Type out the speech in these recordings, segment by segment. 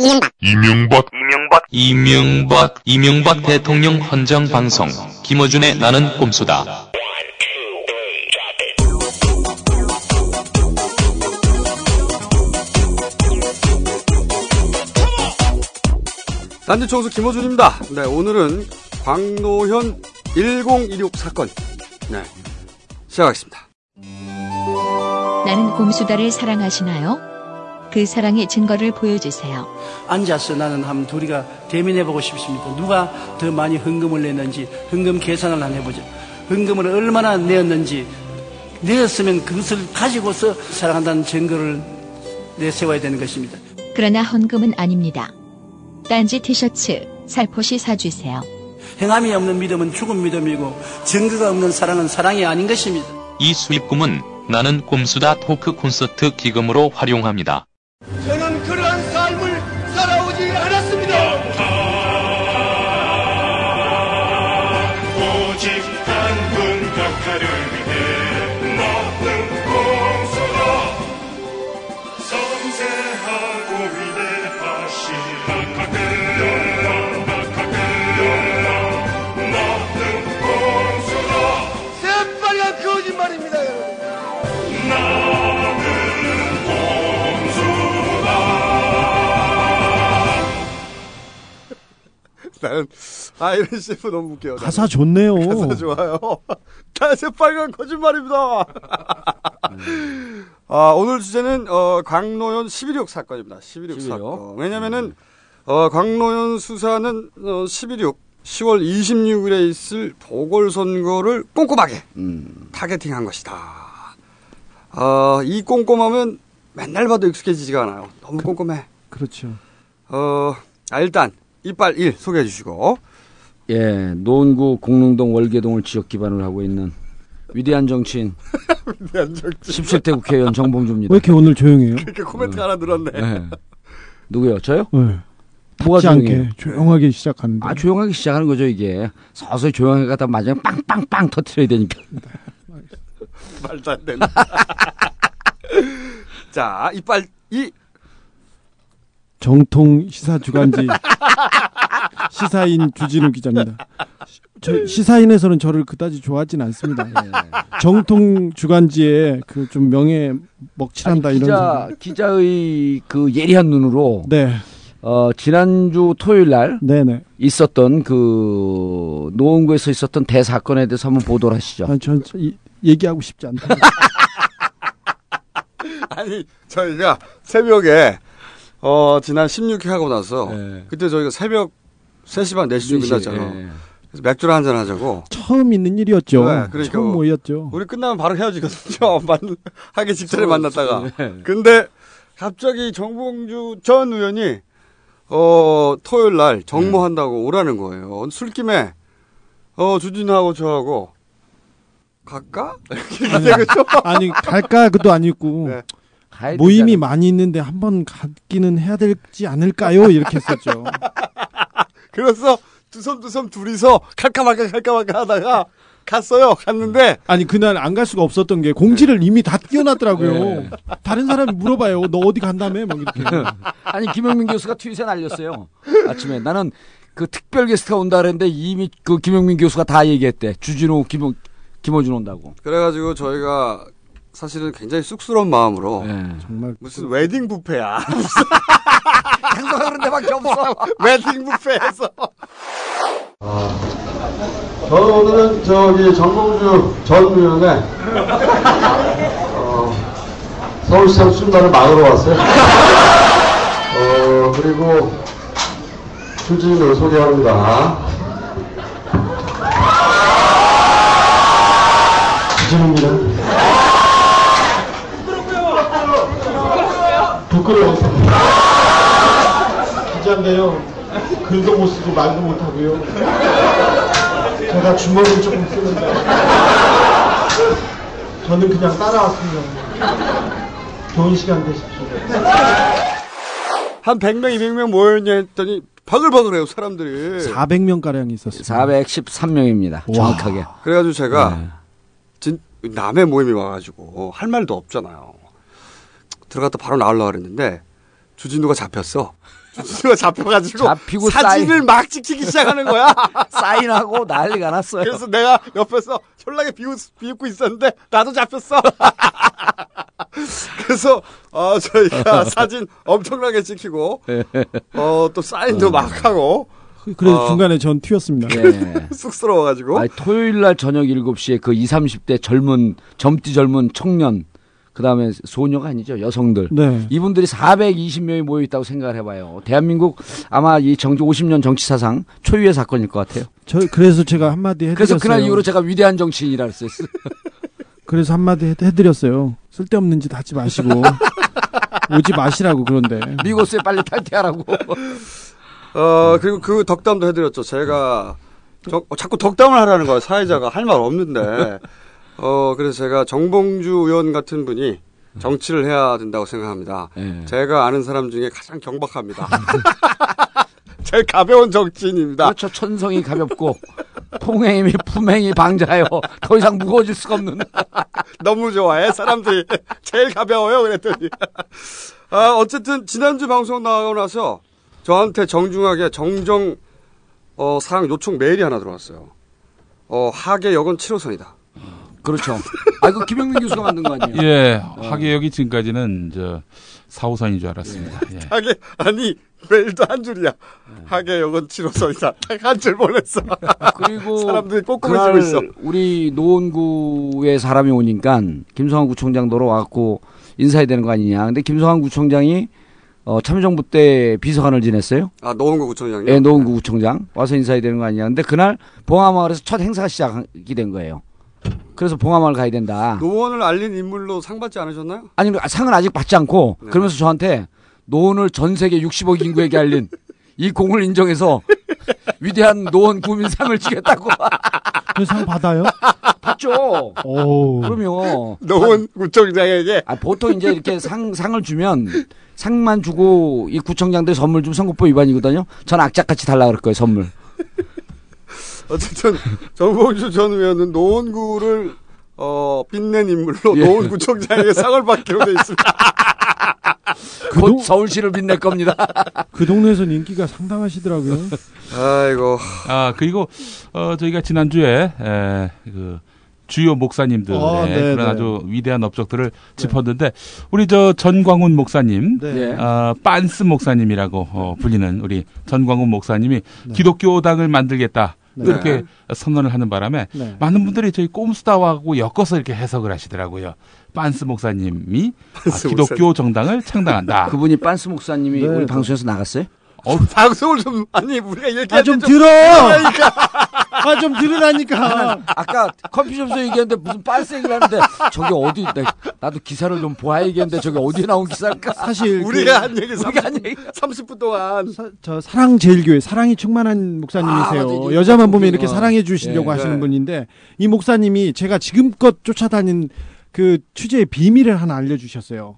이명박 이명박 이명박 이명박 이명박 대통령 헌정 방송 김어준의 나는 꼼수다. 단지 총수 김호준입니다. 네, 오늘은 광노현 1016 사건. 네. 시작하겠습니다. 나는 곰수다를 사랑하시나요? 그 사랑의 증거를 보여주세요. 앉아서 나는 한번 둘이가 대면해보고 싶습니다. 누가 더 많이 헌금을 냈는지 헌금 계산을 한번 해보죠. 헌금을 얼마나 내었는지 내었으면 그것을 가지고서 사랑한다는 증거를 내세워야 되는 것입니다. 그러나 헌금은 아닙니다. 딴지 티셔츠 살포시 사주세요. 행함이 없는 믿음은 죽은 믿음이고 증거가 없는 사랑은 사랑이 아닌 것입니다. 이 수익금은 나는 꼼수다 토크 콘서트 기금으로 활용합니다. Two 나는, 아, 이런 CF 너무 웃겨요. 나는. 가사 좋네요. 가사 좋아요. 다 새빨간 거짓말입니다. 아, 오늘 주제는, 어, 곽노현 10.26 사건입니다. 10.26 사건. 왜냐면은, 어, 곽노현 수사는, 어, 10.26, 10월 26일에 있을 보궐선거를 꼼꼼하게 targeting 한 것이다. 어, 이 꼼꼼함은 맨날 봐도 익숙해지지가 않아요. 너무 꼼꼼해. 그렇죠. 어, 아, 일단, 이빨 1 소개해 주시고. 예, 노원구 공릉동 월계동을 지역 기반으로 하고 있는 위대한 정치인 17대 국회의원 정봉주입니다. 왜 이렇게 오늘 조용해요? 이렇게 코멘트 하나 늘었네. 예. 누구요? 저요? 네. 뭐가 조용해요? 조용하게 시작하는데. 아, 조용하게 시작하는 거죠, 이게. 서서히 조용하게 가다 마지막에 빵빵빵 터트려야 되니까. 말도 안 된다. 자, 이빨 2. 정통 시사 주간지 시사인 주진우 기자입니다. 저 시사인에서는 저를 그다지 좋아하진 않습니다. 예. 정통 주간지에 그 좀 명예 먹칠한다 아니, 이런. 기자, 소리. 기자의 그 예리한 눈으로, 네, 어, 지난주 토요일 날 네, 네. 있었던 그 노원구에서 있었던 대사건에 대해서 한번 보도를 하시죠. 아, 전 이- 얘기하고 싶지 않다. 아니, 저희가 새벽에, 어, 지난 16회 하고 나서, 예. 그때 저희가 새벽 3시 반, 4시쯤 끝났잖아. 예. 그래서 맥주를 한잔 하자고. 처음 있는 일이었죠. 네, 그러니까 처음 뭐- 모였죠. 우리 끝나면 바로 헤어지거든요. 만, 하기 직전에 만났다가. 네. 근데, 갑자기 정봉주 전 의원이, 어, 토요일 날 정모한다고 오라는 거예요. 술김에, 어, 주진하고 저하고, 갈까? 그죠? 아니 갈까 그도 아니고 네. 가야 모임이 되잖아요. 많이 있는데 한번 갖기는 해야 되지 않을까요? 이렇게 했었죠. 그래서 두손두손 둘이서 갈까 말까 갈까 말까 하다가 갔어요. 갔는데 아니 그날 안 갈 수가 없었던 게 공지를 이미 다 띄워놨더라고요. 네. 다른 사람이 물어봐요. 너 어디 간다며? 막 이렇게. 아니 김영민 교수가 트윗에 날렸어요. 아침에 나는 그 특별 게스트가 온다 그랬는데 이미 그 김영민 교수가 다 얘기했대. 주진우 김호 김호준 온다고. 그래가지고 저희가 사실은 굉장히 쑥스러운 마음으로 예. 정말 무슨 웨딩 뷔페야. 항상 그런 데밖에 없어. 웨딩 뷔페에서. 저는 오늘은 저기 정봉주 전 의원의 어, 서울시장 순발을 막으러 왔어요. 어, 그리고 추진을 소개합니다. 추진입니다. 부끄러워서. 기자인데요. 글도 못 쓰고 말도 못 하고요. 제가 주머니 조금 쓰는데. 저는 그냥 따라왔습니다. 좋은 시간 되십시오. 한 100명, 200명 모였냐 했더니 바글바글해요, 사람들이. 400명 가량이 있었어요. 413명입니다. 정확하게. 그래가지고 제가 네. 진, 남의 모임이 와가지고 할 말도 없잖아요. 들어갔다 바로 나오려고 그랬는데 주진우가 잡혔어. 주진우가 잡혀가지고 잡히고 사진을 막 찍히기 시작하는 거야. 사인하고 난리가 났어요. 그래서 내가 옆에서 졸라게 비웃, 비웃고 있었는데 나도 잡혔어. 그래서 어, 저희가 사진 엄청나게 찍히고 어, 또 사인도 막 하고 그래서 어. 중간에 전 튀었습니다. 네. 쑥스러워가지고 아니, 토요일 날 저녁 7시에 그 20, 30대 젊은 젊디 젊은 청년 그다음에 소녀가 아니죠. 여성들. 네. 이분들이 420명이 모여 있다고 생각을 해 봐요. 대한민국 아마 이 정치 50년 정치 사상 초유의 사건일 것 같아요. 저 그래서 제가 한마디 해드렸어요. 그래서 그날 이후로 제가 위대한 정치인이라 그랬어요. 그래서 한마디 해- 해드렸어요. 쓸데없는 짓 하지 마시고 오지 마시라고 그런데 미고스에 빨리 탈퇴하라고. 어 그리고 그 덕담도 해드렸죠. 제가 저- 어, 자꾸 덕담을 하라는 거예요. 사회자가 할 말 없는데 어 그래서 제가 정봉주 의원 같은 분이 정치를 해야 된다고 생각합니다. 네. 제가 아는 사람 중에 가장 경박합니다. 제일 가벼운 정치인입니다. 그렇죠. 천성이 가볍고 통행이 품행이 방자요. 더 이상 무거워질 수가 없는. 너무 좋아해 사람들이 제일 가벼워요 그랬더니 아 어쨌든 지난주 방송 나가고 나서 저한테 정중하게 정정 어 사랑 요청 메일이 하나 들어왔어요 어 하계 여건 7호선이다 그렇죠. 아 이거 김영민 교수가 만든 거 아니에요? 예, 하계역이 지금까지는 저 4호선인 줄 알았습니다. 예. 하계 아니 메일도 한 줄이야 하계 여건 7호선이다 딱한줄 보냈어 그리고 사람들이 그날 있어 우리 노원구에 사람이 오니까 김성환 구청장도로 와갖고 인사해야 되는 거 아니냐. 근데 김성환 구청장이 어, 참여정부 때 비서관을 지냈어요. 아 노원구 구청장이요 예, 노원구 구청장 와서 인사해야 되는 거 아니냐. 근데 그날 봉화마을에서 첫 행사가 시작이 된 거예요. 그래서 봉화마을 가야 된다. 노원을 알린 인물로 상 받지 않으셨나요? 아니 상은 아직 받지 않고 네. 그러면서 저한테 노원을 전 세계 60억 인구에게 알린 이 공을 인정해서 위대한 노원 구민상을 주겠다고 그 상 받아요? 받죠. 오. 그러면 노원 구청장에게 아, 보통 이제 이렇게 상 상을 주면 상만 주고 이 구청장들 선물 좀 선거법 위반이거든요. 전 악착같이 달라 그럴 거예요 선물. 어쨌든 정봉주 전 의원은 노원구를 어, 빛낸 인물로 예. 노원구청장에게 상을 받기로 돼 있습니다. 그, 곧 동, 서울시를 빛낼 겁니다. 그 동네에서는 인기가 상당하시더라고요. 아이고 아 그리고 어 저희가 지난 주에 에, 그 주요 목사님들의 아, 네, 그런 네. 아주 위대한 업적들을 짚었는데 우리 저 전광훈 목사님 네. 예. 어, 빤스 목사님이라고 어, 불리는 우리 전광훈 목사님이 기독교당을 만들겠다 네. 이렇게 선언을 하는 바람에 네. 많은 분들이 저희 꼼수다하고 엮어서 이렇게 해석을 하시더라고요. 빤스 목사님이 아, 빤스 기독교 정당을 창당한다. 그분이 빤스 목사님이 네, 우리 네. 방송에서 나갔어요? 방송을 좀 아니 우리가 이렇게 아좀 들어. 아 좀 들으라니까. 아까 커피숍에서 얘기했는데 무슨 빤스 얘기를 하는데 저기 어디 나, 나도 기사를 좀 보아 얘기했는데 저기 어디에 나온 기사일까? 사실 우리가 한 얘기 우리가 한 30분, 얘기 30분 동안 사- 저 사랑 제일교회 사랑이 충만한 목사님이세요. 아, 여자만 보면 그- 이렇게 어. 사랑해 주시려고 예. 하시는 네. 분인데 이 목사님이 제가 지금껏 쫓아다닌 그 취재의 비밀을 하나 알려주셨어요.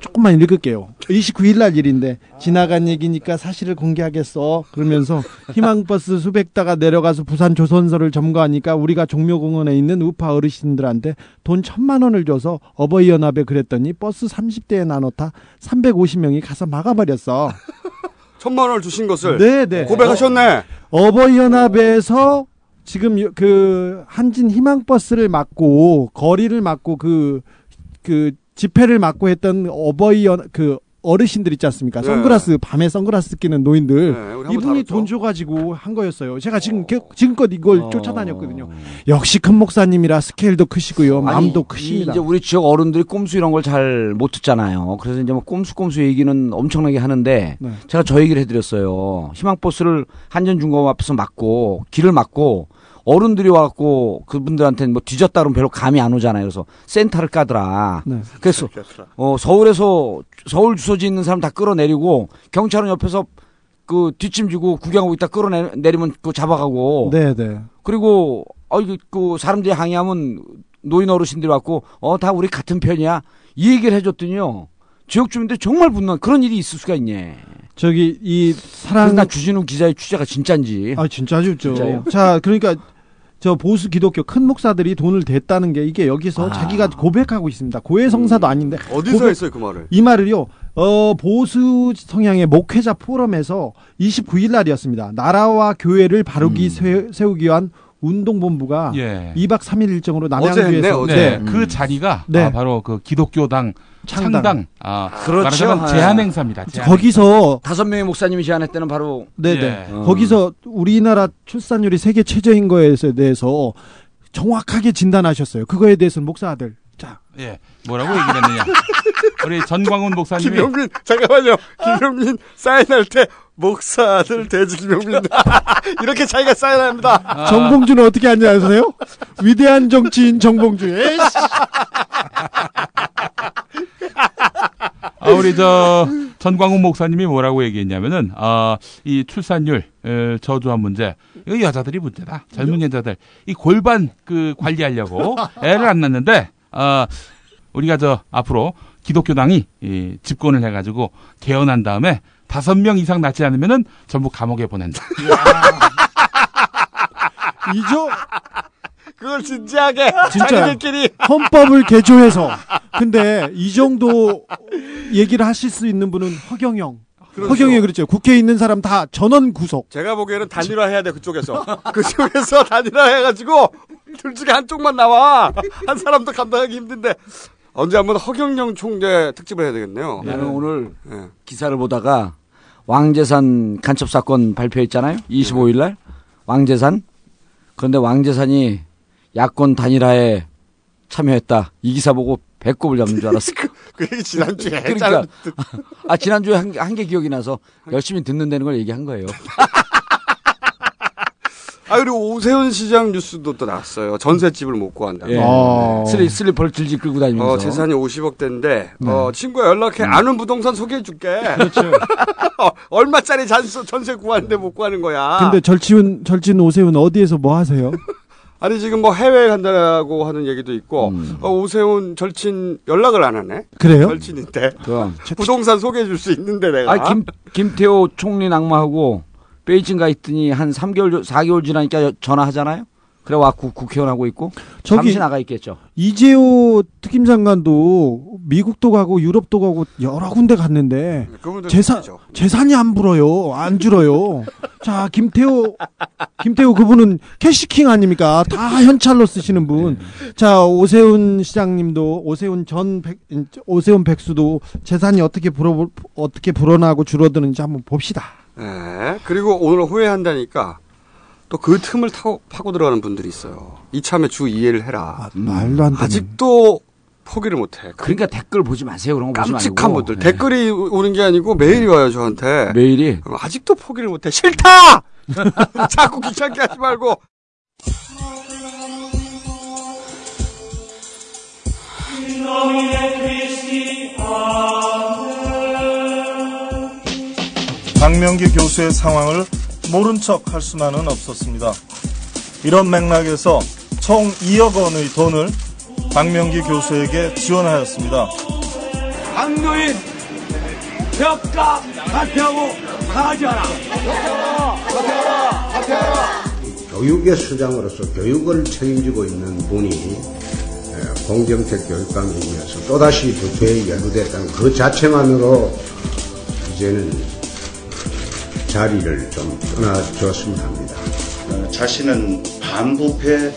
조금만 읽을게요. 29일 날 일인데 지나간 얘기니까 사실을 공개하겠어. 그러면서 희망버스 수백 대가 내려가서 부산 조선소를 점거하니까 우리가 종묘공원에 있는 우파 어르신들한테 돈 천만 원을 줘서 어버이 연합에 그랬더니 버스 30대에 나눠타 350명이 가서 막아버렸어. 천만 원을 주신 것을 네, 네. 고백하셨네. 어버이 연합에서 지금 요- 그 한진 희망 버스를 막고 거리를 막고 그그 집회를 막고 했던 어버이 연그 어르신들 있지 않습니까? 네. 선글라스 밤에 선글라스 끼는 노인들 네, 우리 한번 이분이. 돈 줘가지고 한 거였어요. 제가 지금 개- 지금껏 이걸 어. 쫓아다녔거든요. 역시 큰 목사님이라 스케일도 크시고요, 마음도 아니, 크십니다. 이 이제 우리 지역 어른들이 꼼수 이런 걸 잘 못 듣잖아요. 그래서 이제 뭐 꼼수 꼼수 얘기는 엄청나게 하는데 네. 제가 저 얘기를 해드렸어요. 희망버스를 한전중공업 앞에서 막고 길을 막고 어른들이 와갖고 그분들한테는 뭐 뒤졌다 그러면 별로 감이 안 오잖아요. 그래서 센터를 까더라. 네. 그래서 어, 서울에서 서울 주소지 있는 사람 다 끌어내리고 경찰은 옆에서 그 뒷짐지고 구경하고 있다 끌어내리면 그 잡아가고 네, 네. 그리고 어 이거 그 사람들이 항의하면 노인 어르신들이 왔고 어 다 우리 같은 편이야 이 얘기를 해줬더니요 지역 주민들 정말 분노 그런 일이 있을 수가 있냐 저기 이 그래서 사랑 나 주진우 기자의 취재가 진짠지 아 진짜 좋죠. 진짜요? 자 그러니까 저 보수 기독교 큰 목사들이 돈을 댔다는 게 이게 여기서 아. 자기가 고백하고 있습니다. 고해 성사도 아닌데 어디서 고백- 했어요 그 말을? 이 말을요. 어, 보수 성향의 목회자 포럼에서 29일 날이었습니다. 나라와 교회를 바르기 음. 세, 세우기 위한 운동본부가 예. 2박 3일 일정으로 남양주에서 어제. 네, 음. 그 자리가 네. 아, 바로 그 기독교당 창당, 창당. 아, 그렇죠. 말하자면 예. 제한 행사입니다. 제한 거기서 다섯 명의 목사님이 제안했다는 바로 네네 예. 어. 거기서 우리나라 출산율이 세계 최저인 거에 대해서 정확하게 진단하셨어요. 그거에 대해서는 목사들 자 행사. 예, 뭐라고 얘기를 했느냐? 우리 전광훈 목사님이 김용민 잠깐만요. 김용민 사인할 때 목사들 돼지 김용민 이렇게 자기가 사인합니다. 아, 정봉주는 어떻게 하냐 아세요? 위대한 정치인 정봉주. 에이씨. 아, 우리 저 전광훈 목사님이 뭐라고 얘기했냐면은 아, 이 출산율 에, 저조한 문제 이거 여자들이 문제다. 젊은 여자들 이 골반 그 관리하려고 애를 안 낳는데 아, 우리가 저 앞으로 기독교당이 이 집권을 해가지고 개헌한 다음에 다섯 명 이상 낳지 않으면은 전부 감옥에 보낸다. 이죠 그걸 진지하게 진짜. 자기들끼리 헌법을 개조해서 근데 이 정도 얘기를 하실 수 있는 분은 허경영. 그렇죠. 허경영 그랬죠. 국회에 있는 사람 다 전원 구속. 제가 보기에는 단일화 해야 돼 그쪽에서 그쪽에서 단일화 해가지고 둘 중에 한쪽만 나와 한 사람도 감당하기 힘든데 언제 한번 허경영 총재 특집을 해야 되겠네요. 나는 오늘 예. 기사를 보다가 왕재산 간첩 사건 발표했잖아요. 25일 날 왕재산. 그런데 왕재산이 야권 단일화에 참여했다. 이 기사 보고 배꼽을 잡는 줄 알았어. 그 얘기 지난주에 그러니까 했잖아. 아 지난주에 한개한개 기억이 나서 열심히 듣는다는 걸 얘기한 거예요. 아 그리고 오세훈 시장 뉴스도 또 나왔어요. 전셋집을 못 구한다. 예. 어. 슬리 슬리퍼를 질질 끌고 다니면서. 어, 재산이 50억 대인데, 네. 어, 친구야 연락해. 아는 부동산 소개해 줄게. 그렇죠. 얼마짜리 잔수, 전세 구하는데 못 구하는 거야. 근데 절치훈 절친 오세훈 어디에서 뭐 하세요? 아니, 지금 뭐 해외에 간다고 하는 얘기도 있고, 음. 어, 오세훈 절친 연락을 안 하네. 그래요? 절친인데. 그 부동산 소개해 줄 수 있는데 내가. 아, 김, 김태호 총리 낙마하고 베이징 가 있더니 한 3개월, 4개월 지나니까 여- 전화하잖아요? 그래 왔고 국회의원 하고 있고. 저기 잠시 나가 있겠죠. 이재오 특임 장관도 미국도 가고 유럽도 가고 여러 군데 갔는데 그분들 재산. 재산이 안 불어요. 안 줄어요. 자, 김태호 김태호 그분은 cash king 아닙니까? 다 현찰로 쓰시는 분. 자, 오세훈 시장님도 오세훈 전 백, 오세훈 백수도 재산이 어떻게 불어 어떻게 불어나고 줄어드는지 한번 봅시다. 네. 그리고 오늘 후회한다니까 또 그 틈을 타고 파고 들어가는 분들이 있어요. 이참에 주 이해를 해라. 말도 안 되는. 아직도 포기를 못 해. 그러니까 댓글 보지 마세요. 그런 거 보지 말고. 깜찍한 분들. 네. 댓글이 오는 게 아니고 메일이 와요, 저한테. 메일이 그럼 아직도 포기를 못 해. 싫다! 자꾸 귀찮게 하지 말고. 박명기 교수의 상황을 모른 척 할 수만은 없었습니다. 이런 맥락에서 총 2억 원의 돈을 박명기 교수에게 지원하였습니다. 강도인 벽가 사퇴하고 사죄하라. 교육의 수장으로서 교육을 책임지고 있는 분이 에, 공정책 교육감이면서 또다시 부패에 연루됐다는 그 자체만으로 이제는 자리를 좀 떠나줬으면 합니다. 어, 자신은 반부패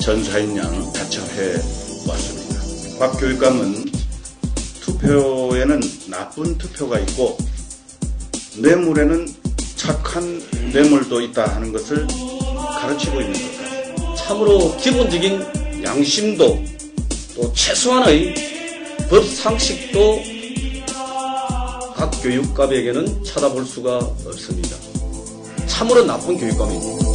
전사인 양 자처해 왔습니다. 박 교육감은 투표에는 나쁜 투표가 있고 뇌물에는 착한 뇌물도 있다 하는 것을 가르치고 있는 것. 참으로 기본적인 양심도 또 최소한의 법 상식도 각 교육감에게는 찾아볼 수가 없습니다. 참으로 나쁜 교육감입니다.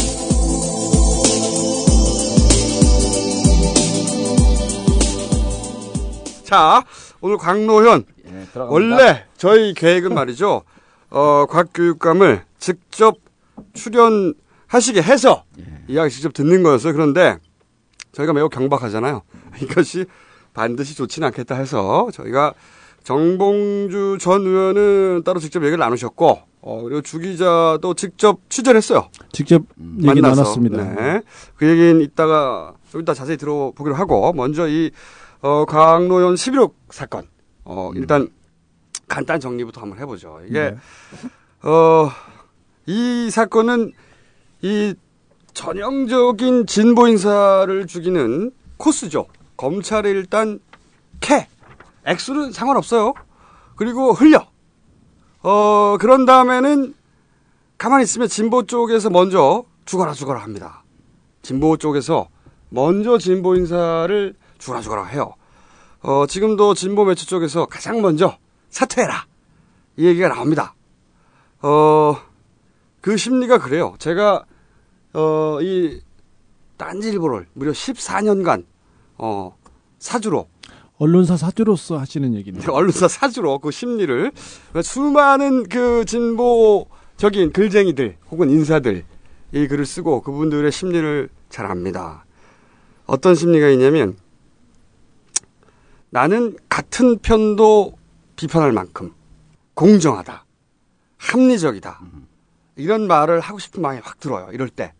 자, 오늘 광노현. 예, 들어갑니다. 원래 저희 계획은 말이죠. 어, 곽 교육감을 직접 출연하시게 해서 예. 이야기 직접 듣는 거였어요. 그런데 저희가 매우 경박하잖아요. 이것이 반드시 좋지는 않겠다 해서 저희가 정봉주 전 의원은 따로 직접 얘기를 나누셨고, 어, 그리고 주 기자도 직접 취재를 직접 얘기 만나서. 나눴습니다. 네. 그 얘기는 이따가 좀 이따 자세히 들어보기로 하고 먼저 이 어, 강노현 11억 사건. 어, 일단 간단 정리부터 한번 해보죠. 이게 어, 이 사건은 이 전형적인 진보 인사를 죽이는 코스죠. 검찰이 일단 캐 액수는 상관없어요. 그리고 흘려. 어 그런 다음에는 가만히 있으면 진보 쪽에서 먼저 죽어라 죽어라 합니다. 진보 쪽에서 먼저 진보 인사를 죽어라 죽어라 해요. 어 지금도 진보 매체 쪽에서 가장 먼저 사퇴해라 이 얘기가 나옵니다. 어 그 심리가 그래요. 제가 어, 이 딴지일보를 무려 14년간 어, 사주로 언론사 사주로서 하시는 얘기입니다. 언론사 사주로 그 심리를 수많은 그 진보적인 글쟁이들 혹은 인사들 이 글을 쓰고 그분들의 심리를 잘 압니다. 어떤 심리가 있냐면 나는 같은 편도 비판할 만큼 공정하다, 합리적이다 이런 말을 하고 싶은 마음이 확 들어요. 이럴 때.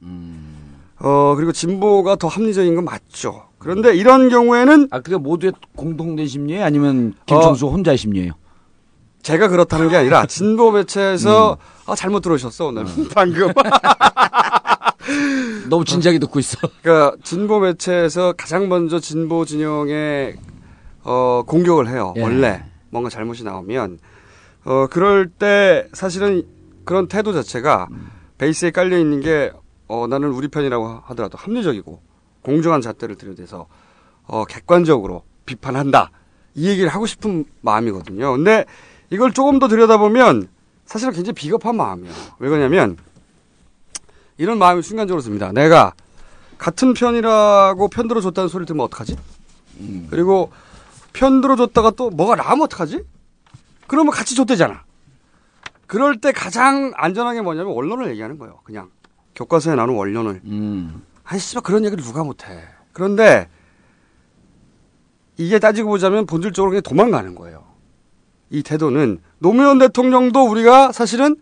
어 그리고 진보가 더 합리적인 건 맞죠. 그런데 이런 경우에는 아 그게 모두의 공통된 심리예요? 아니면 김청수 혼자의 심리예요? 제가 그렇다는 게 아니라 진보 매체에서 아 잘못 들으셨어 오늘 방금 너무 진지하게 듣고 있어. 그러니까 진보 매체에서 가장 먼저 진보 진영에 어 공격을 해요. 예. 원래 뭔가 잘못이 나오면 어 그럴 때 사실은 그런 태도 자체가 베이스에 깔려 있는 게 어, 나는 우리 편이라고 하더라도 합리적이고 공정한 잣대를 들여대서 어, 객관적으로 비판한다. 이 얘기를 하고 싶은 마음이거든요. 근데 이걸 조금 더 들여다보면 사실은 굉장히 비겁한 마음이에요. 왜 그러냐면 이런 마음이 순간적으로 듭니다. 내가 같은 편이라고 편들어 줬다는 소리를 들으면 어떡하지? 그리고 편들어 줬다가 또 뭐가 나오면 어떡하지? 그러면 같이 줬대잖아. 그럴 때 가장 안전하게 뭐냐면 원론을 얘기하는 거예요. 그냥 교과서에 나오는 원론을. 아니 씨발 그런 얘기를 누가 못해. 그런데 이게 따지고 보자면 본질적으로 그냥 도망가는 거예요. 이 태도는 노무현 대통령도 우리가 사실은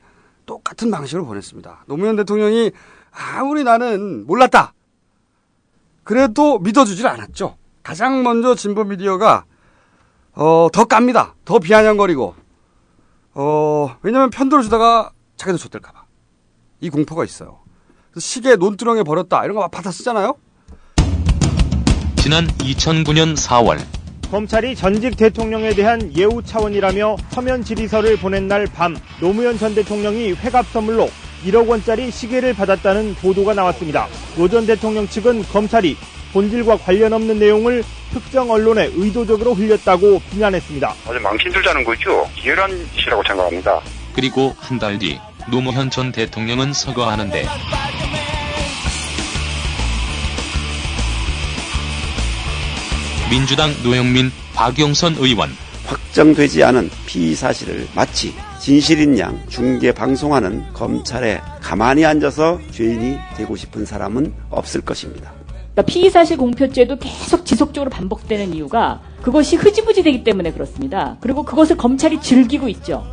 똑같은 방식으로 보냈습니다. 노무현 대통령이 아무리 나는 몰랐다. 그래도 믿어주질 않았죠. 가장 먼저 진보 미디어가 어, 더 깝니다. 더 비아냥거리고 어, 왜냐면 편들어주다가 자기도 줬댈까봐. 이 공포가 있어요. 시계 논두렁에 버렸다. 이런 거 막 받아 쓰잖아요? 지난 2009년 4월 검찰이 전직 대통령에 대한 예우 차원이라며 서면 질의서를 보낸 날 밤 노무현 전 대통령이 회갑 선물로 1억 원짜리 시계를 받았다는 보도가 나왔습니다. 노 전 대통령 측은 검찰이 본질과 관련 없는 내용을 특정 언론에 의도적으로 흘렸다고 비난했습니다. 아주 망신 주자는 거죠. 비열한 짓이라고 생각합니다. 그리고 한 달 뒤 노무현 전 대통령은 서거하는데 민주당 노영민, 박영선 의원 확정되지 않은 피의 사실을 마치 진실인 양 중계 방송하는 검찰에 가만히 앉아서 죄인이 되고 싶은 사람은 없을 것입니다. 그러니까 피의사실 공표죄도 계속 지속적으로 반복되는 이유가 그것이 흐지부지 되기 때문에 그렇습니다. 그리고 그것을 검찰이 즐기고 있죠.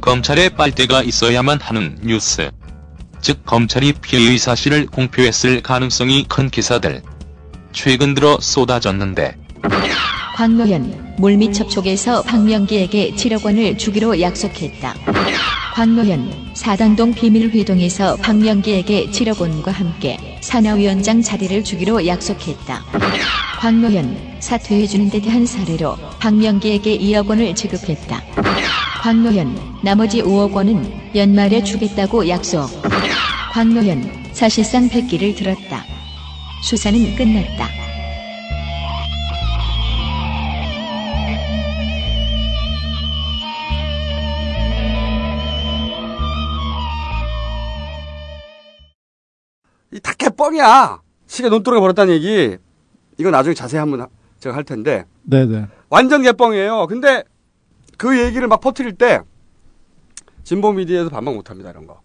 검찰에 빨대가 있어야만 하는 뉴스. 즉 검찰이 피해의 사실을 공표했을 가능성이 큰 기사들. 최근 들어 쏟아졌는데 광노현 물밑 접촉에서 박명기에게 7억 원을 주기로 약속했다. 광노현 사당동 비밀회동에서 박명기에게 7억 원과 함께 산하위원장 자리를 주기로 약속했다. 광노현 사퇴해주는 데 대한 사례로 박명기에게 2억 원을 지급했다. 광노현 나머지 5억 원은 연말에 주겠다고 약속. 광노현 사실상 백기를 들었다. 수사는 끝났다. 이 다 개뻥이야. 시계 논두렁에 버렸다는 얘기. 이거 나중에 자세히 한번 하- 제가 할 텐데. 네네. 완전 개뻥이에요. 근데 그 얘기를 막 퍼뜨릴 때 진보 미디어에서 반박 못 합니다. 이런 거.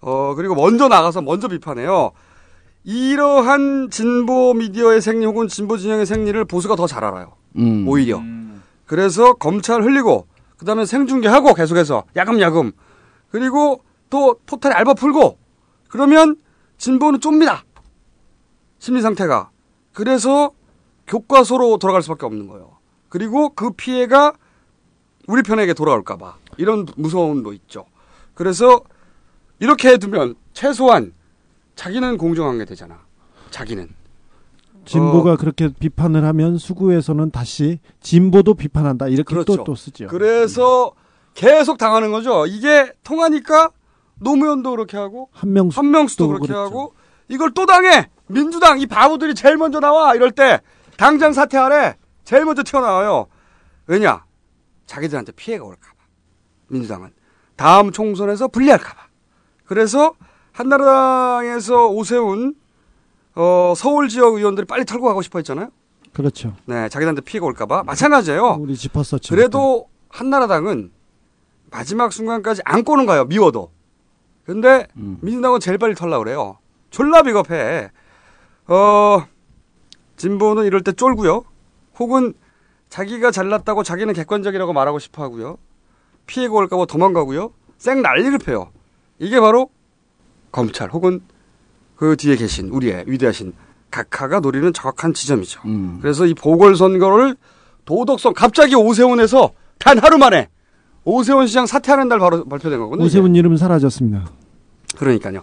어, 그리고 먼저 나가서 먼저 비판해요. 이러한 진보 미디어의 생리 혹은 진보 진영의 생리를 보수가 더 잘 알아요. 음. 오히려. 그래서 검찰 흘리고 그다음에 생중계하고 계속해서 야금야금 그리고 또 포탈에 알바 풀고 그러면 진보는 좁니다. 심리 상태가 그래서 교과서로 돌아갈 수밖에 없는 거예요. 그리고 그 피해가 우리 편에게 돌아올까 봐 이런 무서움도 있죠. 그래서 이렇게 해두면 최소한 자기는 공정한 게 되잖아. 자기는 진보가 어, 그렇게 비판을 하면 수구에서는 다시 진보도 비판한다 이렇게 또 그렇죠. 또 쓰죠. 그래서 계속 당하는 거죠. 이게 통하니까 노무현도 그렇게 하고 한명수 한명수도 그렇게 그렇죠. 하고 이걸 또 당해. 민주당 이 바보들이 제일 먼저 나와 이럴 때 당장 사퇴하래. 제일 먼저 튀어나와요. 왜냐? 자기들한테 피해가 올까봐. 민주당은 다음 총선에서 불리할까봐. 그래서 한나라당에서 오세훈 어, 서울 지역 의원들이 빨리 털고 가고 싶어 했잖아요. 그렇죠. 네, 자기들한테 피해가 올까봐 마찬가지예요. 우리 짚었었죠. 그래도 한나라당은 마지막 순간까지 안고는 가요. 미워도. 근데 민주당은 제일 빨리 털라 그래요. 졸라 비겁해. 어, 진보는 이럴 때 쫄고요. 혹은 자기가 잘났다고 자기는 객관적이라고 말하고 싶어 하고요. 피해가 올까봐 도망가고요. 쌩 난리를 펴요. 이게 바로 검찰 혹은 그 뒤에 계신 우리의 위대하신 각하가 노리는 정확한 지점이죠. 그래서 이 보궐선거를 도덕성 갑자기 오세훈에서 단 하루 만에 오세훈 시장 사퇴하는 날 바로 발표된 거거든요. 오세훈 이름은 사라졌습니다. 그러니까요.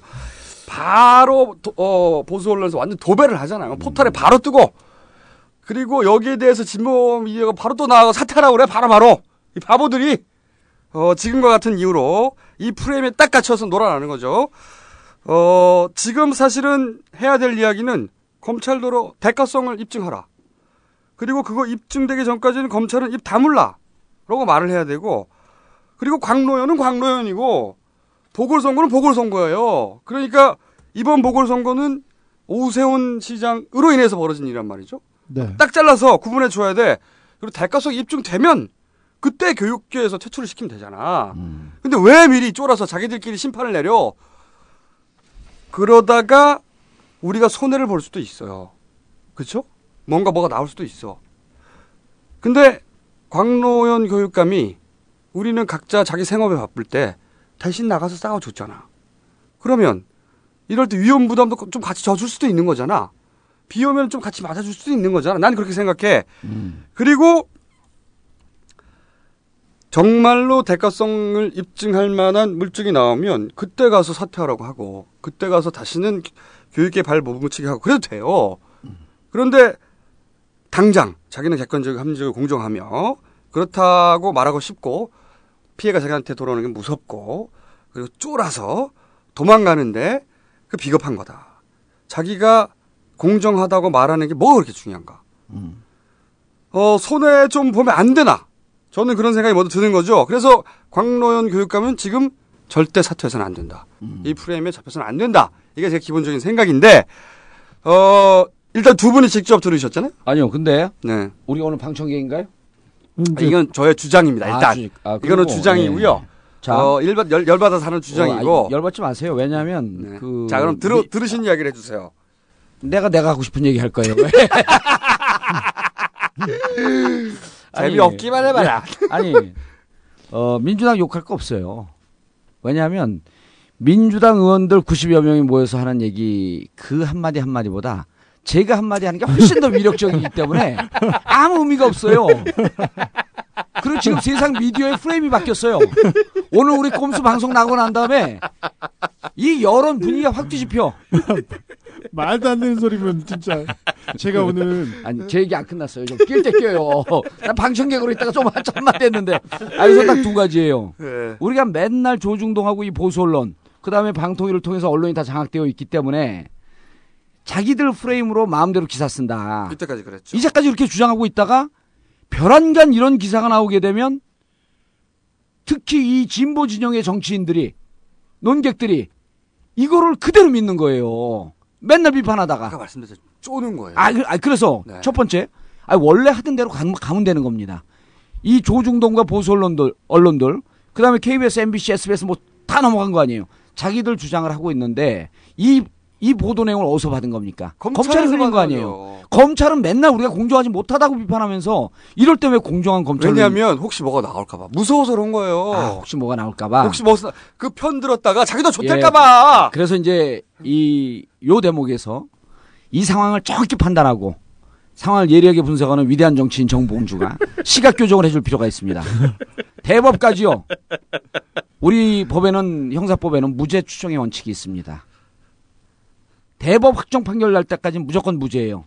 바로 도- 어, 보수 언론에서 완전 도배를 하잖아요. 포털에 바로 뜨고 그리고 여기에 대해서 진보 미디어가 바로 또 나와서 사퇴하라고 그래. 바로 바로 이 바보들이 어, 지금과 같은 이유로 이 프레임에 딱 갇혀서 놀아나는 거죠. 어, 지금 사실은 해야 될 이야기는 검찰도로 대가성을 입증하라. 그리고 그거 입증되기 전까지는 검찰은 입 다물라. 라고 말을 해야 되고, 그리고 광노현은 광노현이고, 보궐선거는 보궐선거예요. 그러니까 이번 보궐선거는 오세훈 시장으로 인해서 벌어진 일이란 말이죠. 네. 딱 잘라서 구분해 줘야 돼. 그리고 대가성 입증되면 그때 교육계에서 퇴출을 시키면 되잖아. 근데 왜 미리 쫄아서 자기들끼리 심판을 내려? 그러다가 우리가 손해를 볼 수도 있어요. 그렇죠? 뭔가 뭐가 나올 수도 있어. 근데 광노현 교육감이 우리는 각자 자기 생업에 바쁠 때 대신 나가서 싸워줬잖아. 그러면 이럴 때 위험 부담도 좀 같이 져줄 수도 있는 거잖아. 비 오면 좀 같이 맞아줄 수도 있는 거잖아. 난 그렇게 생각해. 그리고 정말로 대가성을 입증할 만한 물증이 나오면 그때 가서 사퇴하라고 하고 그때 가서 다시는 교육계 발못 묻히게 하고 그래도 돼요. 그런데 당장 자기는 객관적이고 합리적이고 공정하며 그렇다고 말하고 싶고 피해가 자기한테 돌아오는 게 무섭고 그리고 쫄아서 도망가는데 그 비겁한 거다. 자기가 공정하다고 말하는 게 뭐가 그렇게 중요한가? 어, 손해 좀 보면 안 되나? 저는 그런 생각이 먼저 드는 거죠. 그래서 광노현 교육감은 지금 절대 사퇴해서는 안 된다. 이 프레임에 잡혀서는 안 된다. 이게 제 기본적인 생각인데, 어, 일단 두 분이 직접 들으셨잖아요? 아니요, 근데 네. 우리가 오늘 방청객인가요? 아, 이건 저의 주장입니다. 아, 일단 주- 아, 이거는 주장이고요. 네. 자. 어, 열받 열, 열받아서 하는 주장이고. 어, 아니, 열받지 마세요. 왜냐하면 그 자, 그럼 들어, 우리- 들으신 이야기를 해주세요. 내가 내가 하고 싶은 얘기 할 거예요. 재미없기만 해봐라. 아니, 어, 민주당 욕할 거 없어요. 왜냐하면 민주당 의원들 90여 명이 모여서 하는 얘기 그 한마디 한마디보다 제가 한마디 하는 게 훨씬 더 위력적이기 때문에 아무 의미가 없어요. 그리고 지금 세상 미디어의 프레임이 바뀌었어요. 오늘 우리 꼼수 방송 나고 난 다음에 이 여론 분위기가 확 뒤집혀. 말도 안 되는 소리면 진짜 제가 오늘 아니 제 얘기 안 끝났어요. 좀 낄 때 껴요. 난 방청객으로 있다가 좀 한참만 됐는데. 아, 여기서 딱 두 가지예요. 네. 우리가 맨날 조중동하고 이 보수 언론, 그 다음에 방통위를 통해서 언론이 다 장악되어 있기 때문에 자기들 프레임으로 마음대로 기사 쓴다. 이때까지 그랬죠. 이제까지 이렇게 주장하고 있다가 별안간 이런 기사가 나오게 되면 특히 이 진보 진영의 정치인들이 논객들이 이거를 그대로 믿는 거예요. 맨날 비판하다가. 아까 말씀드렸죠. 쪼는 거예요. 아, 그, 아 그래서 네. 첫 번째, 아, 원래 하던 대로 가면, 가면 되는 겁니다. 이 조중동과 보수 언론들, 언론들, 그 다음에 KBS, MBC, SBS 뭐 다 넘어간 거 아니에요. 자기들 주장을 하고 있는데 이, 이 보도 내용을 어디서 받은 겁니까? 검찰이 흘린 거 아니에요. 검찰은 맨날 우리가 공정하지 못하다고 비판하면서 이럴 때 왜 공정한 검찰을 왜냐하면 혹시 뭐가 나올까봐 무서워서 그런 거예요. 아, 혹시 뭐가 나올까봐. 혹시 뭐 그 편 들었다가 자기도 예. 좆될까봐. 그래서 이제 이 요 대목에서 이 상황을 정확히 판단하고 상황을 예리하게 분석하는 위대한 정치인 정봉주가 시각 교정을 해줄 필요가 있습니다. 대법까지요. 우리 법에는 형사법에는 무죄 추정의 원칙이 있습니다. 대법 확정 판결 날 때까지는 무조건 무죄예요.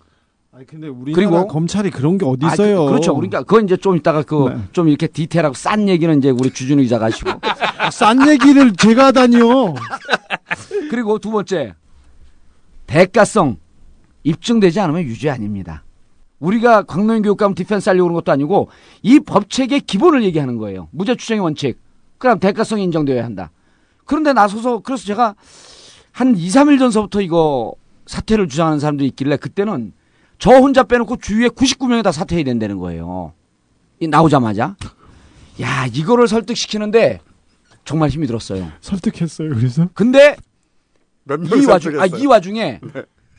아니 근데 우리나라 그리고- 검찰이 그런 게 어디 아, 있어요? 그, 그렇죠. 그러니까 그건 이제 좀 이따가 그 네. 좀 이렇게 디테일하고 싼 얘기는 이제 우리 주준우 기자가 하시고 아, 싼 얘기를 제가 하다니요. 그리고 두 번째 대가성 입증되지 않으면 유죄 아닙니다. 우리가 광노인 교육감 디펜스 하려고 그런 것도 아니고 이 법체계의 기본을 얘기하는 거예요. 무죄 추정의 원칙. 그다음 대가성이 인정되어야 한다. 그런데 나서서 그래서 제가 한 2, 3일 전서부터 이거 사퇴를 주장하는 사람들이 있길래 그때는 저 혼자 빼놓고 주위에 99명이 다 사퇴해야 된다는 거예요. 이 나오자마자. 야, 이거를 설득시키는데 정말 힘이 들었어요. 설득했어요. 그래서 근데 몇이 와중 아, 이 와중에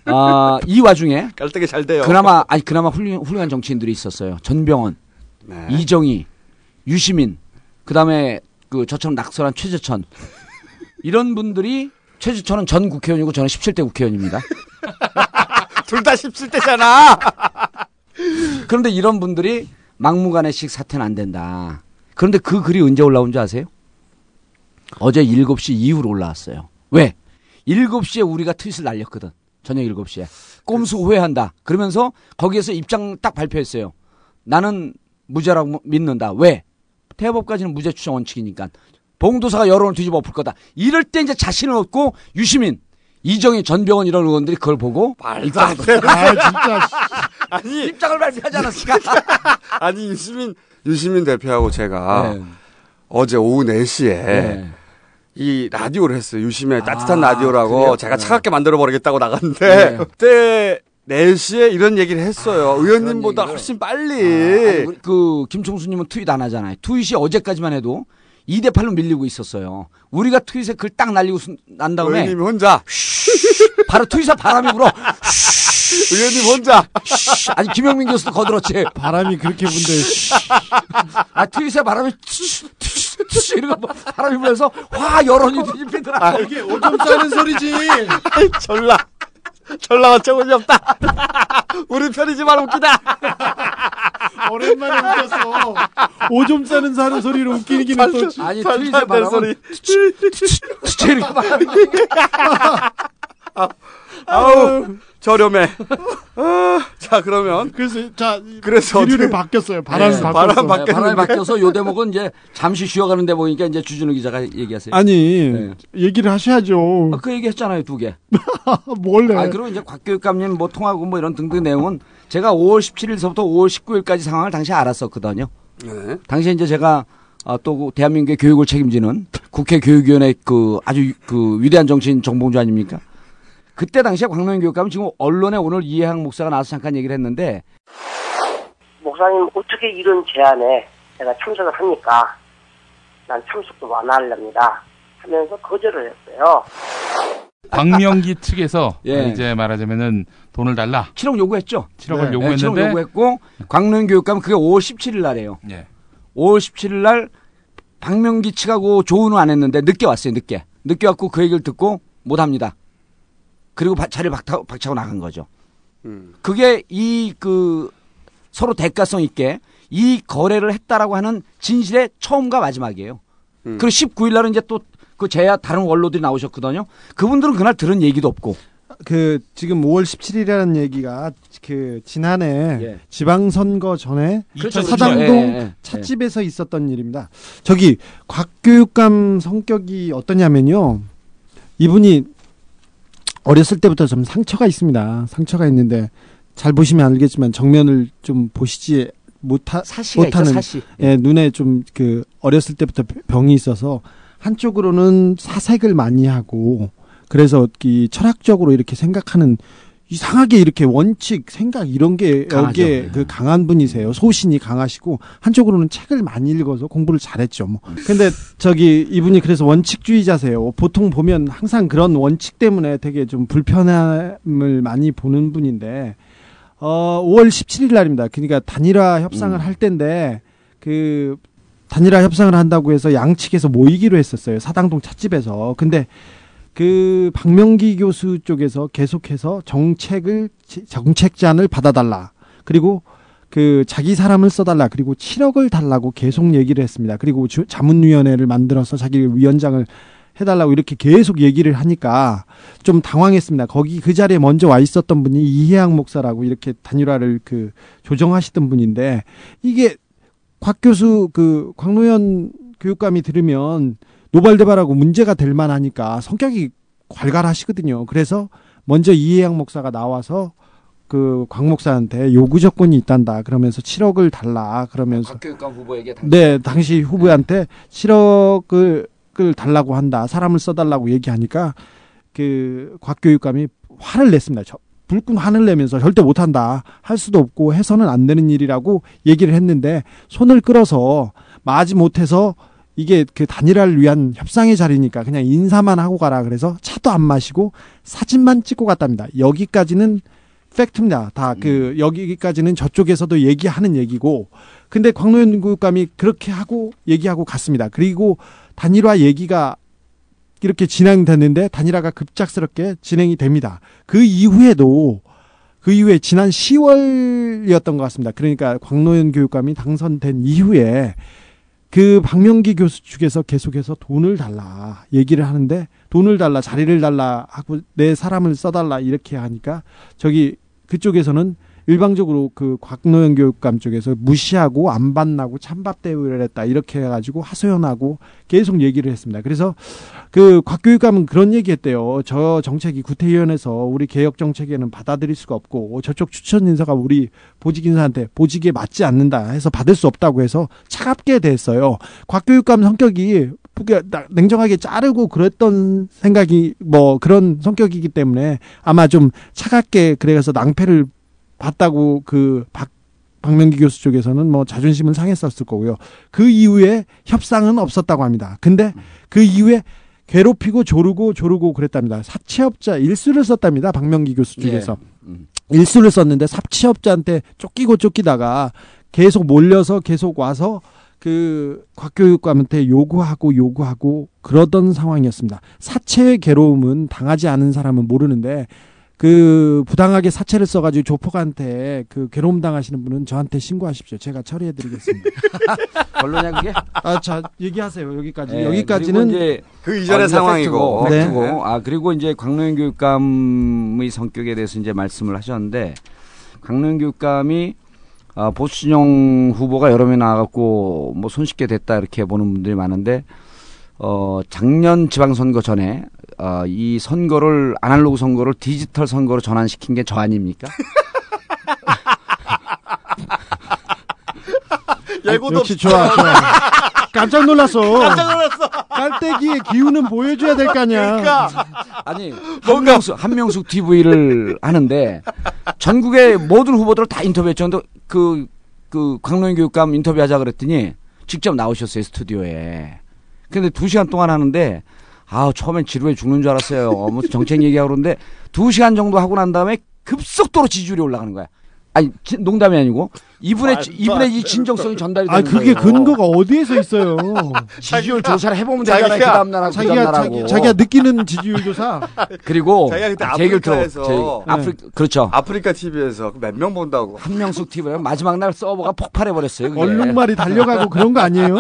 아, 이 와중에 깔때기 잘 돼요. 그나마 아니 그나마 훌륭, 훌륭한 정치인들이 있었어요. 전병헌, 네. 이정희, 유시민, 그다음에 그 저처럼 낙선한 최재천 이런 분들이 최재천은 전 국회의원이고 저는 17대 국회의원입니다. 둘 다 17대잖아. 그런데 이런 분들이 막무가내식 사퇴는 안 된다. 그런데 그 글이 언제 올라온 줄 아세요? 어제 7시 이후로 올라왔어요. 왜? 7시에 우리가 트윗을 날렸거든. 저녁 7시에. 꼼수 후회한다. 그러면서 거기에서 입장 딱 발표했어요. 나는 무죄라고 믿는다. 왜? 대법까지는 무죄 추정 원칙이니까. 봉도사가 여론을 뒤집어 엎을 거다. 이럴 때 이제 자신을 얻고 유시민, 이정희, 전병헌 이런 의원들이 그걸 보고 입장을 아, 진짜. 아니 입장을 발표하지 않았을까? 아니 유시민 유시민 대표하고 제가 네. 어제 오후 4시에 네. 이 라디오를 했어요. 유시민의 따뜻한 아, 라디오라고 그래요? 제가 네. 차갑게 만들어 버리겠다고 나갔는데 네. 그때 4시에 이런 얘기를 했어요. 의원님보다 훨씬 빨리. 아니, 우리 그 김총수님은 트윗 안 하잖아요. 트윗이 어제까지만 해도 2대 8로 밀리고 있었어요. 우리가 트윗에 글 딱 날리고 순- 난 다음에 의원님 혼자 바로 트윗에 바람이 불어. 의원님 혼자 아니 김영민 교수도 거들었지. 바람이 그렇게 분데 아 트윗에 바람이 이러고 뭐 바람이 불면서 화 여론이 뒤집히더라. 아, 이게 오줌 싸는 소리지. 졸라 졸라 어처구니 없다. 우리 편이지만 웃기다. 오랜만에 웃겼어. 오줌 싸는 사는 소리로 웃기기는 또. 지- 아니 말도 트윗에 안 되는 바람은 이렇게 바람이 아우 저렴해. 아, 자 그러면 그래서 자 그래서 기류를 바뀌었어요. 바람이 네, 바뀌었어. 바람 네. 바람이 바뀌어서 요 대목은 이제 잠시 쉬어가는 대목이니까 이제 주준우 기자가 얘기하세요. 아니 네. 얘기를 하셔야죠. 아, 그 얘기 했잖아요 두 개. 뭘래? 아, 그리고 이제 곽교육감님 뭐 통하고 뭐 이런 등등 내용은 제가 5월 17일서부터 5월 19일까지 상황을 당시 알았었거든요. 네. 당시에 이제 제가 아, 또그 대한민국의 교육을 책임지는 국회 교육위원회 그 아주 유- 그 위대한 정치인 정봉주 아닙니까? 그때 당시에 광명인 교육감은 지금 언론에 오늘 이해학 목사가 나와서 잠깐 얘기를 했는데 목사님 어떻게 이런 제안에 내가 참석을 합니까? 난 참석도 완화하렵니다. 하면서 거절을 했어요. 광명기 측에서 예. 이제 말하자면은 돈을 달라. 7억 요구했죠. 7억을 네, 요구했는데 7억 요구했고 광명 교육감은 그게 5월 17일 날이에요. 예. 5월 17일 날 박명기 측하고 조언을 안 했는데 늦게 왔어요. 늦게. 늦게 왔고 그 얘기를 듣고 못 합니다. 그리고 바- 자리를 박타, 박차고 나간 거죠. 음. 그게 이 그 서로 대가성 있게 이 거래를 했다라고 하는 진실의 처음과 마지막이에요. 음. 그리고 19일 날은 이제 또 그 제야 다른 원로들이 나오셨거든요. 그분들은 그날 들은 얘기도 없고. 그 지금 5월 17일이라는 얘기가 그 지난해 예. 지방선거 전에 그렇죠, 그렇죠. 사당동 예, 예, 찻집에서 있었던 일입니다. 저기 곽교육감 성격이 어떠냐면요. 이분이 어렸을 때부터 좀 상처가 있습니다. 상처가 있는데 잘 보시면 알겠지만 정면을 좀 보시지 못하 있죠, 못하는 사시. 예, 눈에 좀 그 어렸을 때부터 병이 있어서 한쪽으로는 사색을 많이 하고 그래서 이 철학적으로 이렇게 생각하는 이상하게 이렇게 원칙 생각 이런 게 강하죠. 여기에 네. 그 강한 분이세요. 소신이 강하시고 한쪽으로는 책을 많이 읽어서 공부를 잘했죠. 뭐. 근데 저기 이분이 그래서 원칙주의자세요. 보통 보면 항상 그런 원칙 때문에 되게 좀 불편함을 많이 보는 분인데 어 5월 17일 날입니다. 그러니까 단일화 협상을 할 때인데 그 단일화 협상을 한다고 해서 양측에서 모이기로 했었어요. 사당동 찻집에서. 근데 그 박명기 교수 쪽에서 계속해서 정책을 정책잔을 받아달라. 그리고 그 자기 사람을 써달라. 그리고 7억을 달라고 계속 얘기를 했습니다. 그리고 주- 자문위원회를 만들어서 자기 위원장을 해달라고 이렇게 계속 얘기를 하니까 좀 당황했습니다. 거기 그 자리에 먼저 와 있었던 분이 이해양 목사라고 이렇게 단일화를 그 조정하시던 분인데 이게 곽 교수 그 광노현 교육감이 들으면 노발대발하고 문제가 될 만하니까 성격이 괄괄하시거든요. 그래서 먼저 이해양 목사가 나와서 그곽 목사한테 요구 조건이 있단다. 그러면서 7억을 달라. 그러면서 교육감 후보에게 당시 네, 당시 후보한테 7억을 을 달라고 한다. 사람을 써달라고 얘기하니까 그 곽교육감이 화를 냈습니다. 저, 불끈 화를 내면서 절대 못한다. 할 수도 없고 해서는 안 되는 일이라고 얘기를 했는데 손을 끌어서 마지 못해서 이게 그 단일화를 위한 협상의 자리니까 그냥 인사만 하고 가라. 그래서 차도 안 마시고 사진만 찍고 갔답니다. 여기까지는 팩트입니다. 다그 여기까지는 저쪽에서도 얘기하는 얘기고 근데 광노현 교육감이 그렇게 하고 얘기하고 갔습니다. 그리고 단일화 얘기가 이렇게 진행됐는데 단일화가 급작스럽게 진행이 됩니다. 그 이후에도 그 이후에 지난 10월이었던 것 같습니다. 그러니까 광노현 교육감이 당선된 이후에 그 박명기 교수 측에서 계속해서 돈을 달라 얘기를 하는데 돈을 달라 자리를 달라 하고 내 사람을 써달라 이렇게 하니까 저기 그쪽에서는 일방적으로 그 곽노현 교육감 쪽에서 무시하고 안 반나고 찬밥 대우를 했다 이렇게 해가지고 하소연하고 계속 얘기를 했습니다. 그래서 그 곽 교육감은 그런 얘기했대요. 저 정책이 구태위원회에서 우리 개혁 정책에는 받아들일 수가 없고 저쪽 추천 인사가 우리 보직 인사한테 보직에 맞지 않는다 해서 받을 수 없다고 해서 차갑게 됐어요. 곽 교육감 성격이 그게 나- 냉정하게 자르고 그랬던 생각이 뭐 그런 성격이기 때문에 아마 좀 차갑게 그래서 낭패를 봤다고 그 박, 박명기 교수 쪽에서는 뭐 자존심은 상했었을 거고요. 그 이후에 협상은 없었다고 합니다. 근데 그 이후에 괴롭히고 조르고 조르고 그랬답니다. 사채업자 일수를 썼답니다. 박명기 교수 쪽에서. 일수를 썼는데 사채업자한테 쫓기고 쫓기다가 계속 몰려서 계속 와서 그 곽교육감한테 요구하고 요구하고 그러던 상황이었습니다. 사채의 괴로움은 당하지 않은 사람은 모르는데 그 부당하게 사채를 써가지고 조폭한테 그 괴로움 당하시는 분은 저한테 신고하십시오. 제가 처리해드리겠습니다. 별로냐 그게? 아, 자 얘기하세요. 여기까지. 네, 여기까지는 이제 그 이전의 아, 상황이고. 팩트고, 네. 네. 아 그리고 이제 강노현 교육감의 성격에 대해서 이제 말씀을 하셨는데 강노현 교육감이 아, 보수진영 후보가 여러 명 나와갖고 뭐 손쉽게 됐다 이렇게 보는 분들이 많은데 어 작년 지방선거 전에 어, 이 선거를 아날로그 선거를 디지털 선거로 전환시킨 게 저 아닙니까? 예고도 역시 좋아, 좋아. 깜짝 놀랐어. 깜짝 놀랐어. 깔때기의 기운은 보여줘야 될 거 아니야. 아니 한명숙 한명숙 TV를 하는데 전국의 모든 후보들을 다 인터뷰했죠. 근데 그, 그 광노현 교육감 인터뷰하자 그랬더니 직접 나오셨어요 스튜디오에. 근데 두 시간 동안 하는데 아 처음엔 지루해 죽는 줄 알았어요. 무슨 정책 얘기하고 그러는데 두 시간 정도 하고 난 다음에 급속도로 지지율이 올라가는 거야. 아니 지- 농담이 아니고 이분의 말도 이분의 안이 진정성이 전달이 아, 되는 그게 거예요. 근거가 어디에서 있어요? 지지율 조사를 해보면 되잖아요. 그 다음 나라고 그 자기가, 다음 나라고. 자기, 자기가 느끼는 지지율 조사. 그리고 자기가 그때 제 얘기를 들어. 아프리카에서 제- 아프리 그렇죠. 아프리카 TV에서 몇 명 본다고. 한명숙 TV요. 마지막 날 서버가 폭발해 버렸어요. 얼룩말이 달려가고 그런 거 아니에요?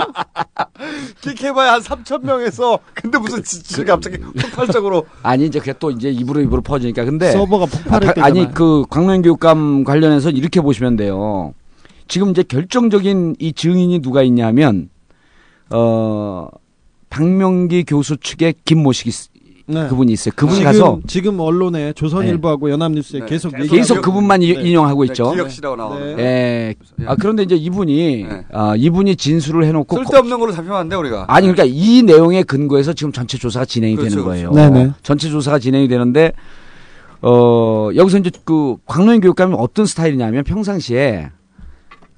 끽해봐야 한 3천 명에서 근데 무슨 지지율이 갑자기 폭발적으로 아니 이제 그게 또 이제 입으로 입으로 퍼지니까 근데 서버가 폭발했대잖아. 아, 아니 그 광명 교육감 관련해서 이렇게 보시면 돼요. 지금 이제 결정적인 이 증인이 누가 있냐면 어 박명기 교수 측의 김모식 있- 네. 그분이 있어요. 그분이 지금, 가서 지금 언론에 조선일보하고 연합뉴스에 네. 계속 계속 얘기하고 그분만 이- 네. 인용하고 있죠. 기억시라고 나오는. 예. 아 그런데 이제 이분이 아 이분이 진술을 해놓고 쓸데없는 걸로 잡히면 안돼 우리가. 아니 그러니까 이 내용에 근거해서 지금 전체 조사가 진행이 그렇죠, 되는 그렇죠. 거예요. 네네. 전체 조사가 진행이 되는데 어 여기서 이제 그 광노현 교육감이 어떤 스타일이냐면 평상시에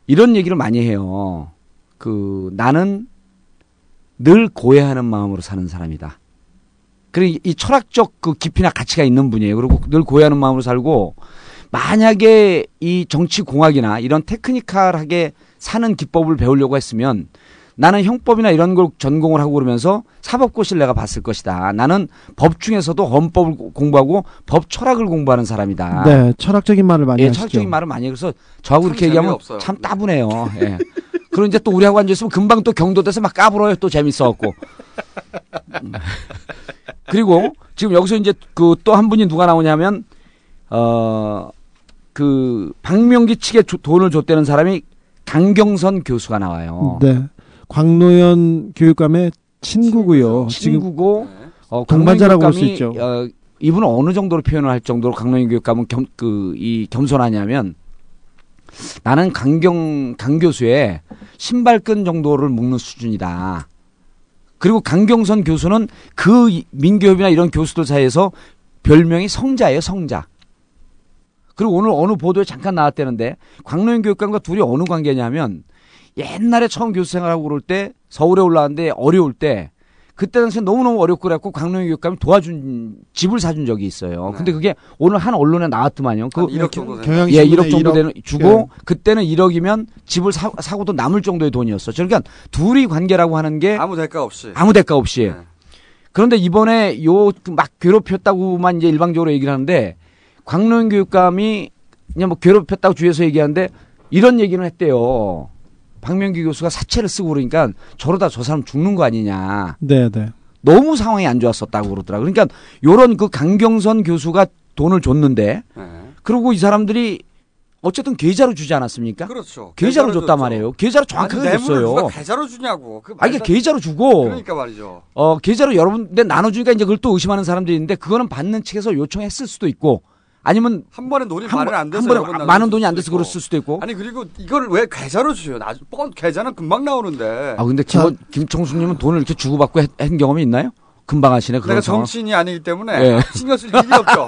이런 얘기를 많이 해요. 그 나는 늘 고해하는 마음으로 사는 사람이다. 그리고 이- 이 철학적 그 깊이나 가치가 있는 분이에요. 그리고 늘 고해하는 마음으로 살고 만약에 이 정치 공학이나 이런 테크니컬하게 사는 기법을 배우려고 했으면 나는 형법이나 이런 걸 전공을 하고 그러면서 사법고시를 내가 봤을 것이다. 나는 법 중에서도 헌법을 고- 공부하고 법 철학을 공부하는 사람이다. 네, 철학적인 말을 많이 예, 하시죠. 철학적인 말을 많이 해서 저하고 참 이렇게 얘기하면 재미없어요. 참 따분해요. 예. 그리고 이제 또 우리하고 앉아있으면 금방 또 경도돼서 막 까불어요. 또 재밌어갖고. 음. 그리고 지금 여기서 이제 그 또 한 분이 누가 나오냐면, 어, 그 박명기 측에 조- 돈을 줬다는 사람이 강경선 교수가 나와요. 네. 광노현 교육감의 친구고요. 친구고 어, 동반자라고 볼수 교육감이, 있죠. 어, 이분은 어느 정도로 표현을 할 정도로 강노인 교육감은 겸, 그, 이 겸손하냐면 나는 강경, 강 교수의 신발끈 정도를 묶는 수준이다. 그리고 강경선 교수는 그 이- 민교협이나 이런 교수들 사이에서 별명이 성자예요, 성자. 그리고 오늘 어느 보도에 잠깐 나왔다는데 광노현 교육감과 둘이 어느 관계냐면 옛날에 처음 교수 생활하고 그럴 때 서울에 올라왔는데 어려울 때 그때 당시에 너무너무 어렵고 그래갖고 광노현 교육감이 도와준 집을 사준 적이 있어요. 근데 그게 오늘 한 언론에 나왔더만요. 그한 1억 정도 되는 예, 1억 정도 1억. 되는 주고 네. 그때는 1억이면 집을 사, 사고도 남을 정도의 돈이었어. 그러니까 둘이 관계라고 하는 게 아무 대가 없이. 아무 대가 없이. 그런데 이번에 요 막 괴롭혔다고만 이제 일방적으로 얘기를 하는데 광노현 교육감이 그냥 뭐 괴롭혔다고 주위에서 얘기하는데 이런 얘기는 했대요. 박명기 교수가 사채를 쓰고 그러니까 저러다 저 사람 죽는 거 아니냐. 네, 네. 너무 상황이 안 좋았었다고 그러더라고요. 그러니까 요런 그 강경선 교수가 돈을 줬는데 그리고 이 사람들이 어쨌든 계좌로 주지 않았습니까? 그렇죠. 계좌로 계좌로 줬단 줬죠. 말이에요. 계좌로 정확하게 아니, 줬어요. 누가 계좌로 주냐고. 그 아, 이게 말도- 계좌로 주고. 그러니까 말이죠. 어, 계좌로 여러분들 나눠주니까 이제 그걸 또 의심하는 사람들이 있는데 그거는 받는 측에서 요청했을 수도 있고 아니면 한 번에 돈이 한 번- 안 돼서 한 번에 많은 돈이 안 돼서. 그랬을 수도 있고. 아니 그리고 이걸 왜 계좌로 주요? 나중 뻔 계좌는 금방 나오는데. 아 근데 김, 김청수님은 돈을 이렇게 주고받고 했, 한 경험이 있나요? 금방 하시네 그런 내가 상황. 정치인이 아니기 때문에 예. 신경 쓸 일이 없죠.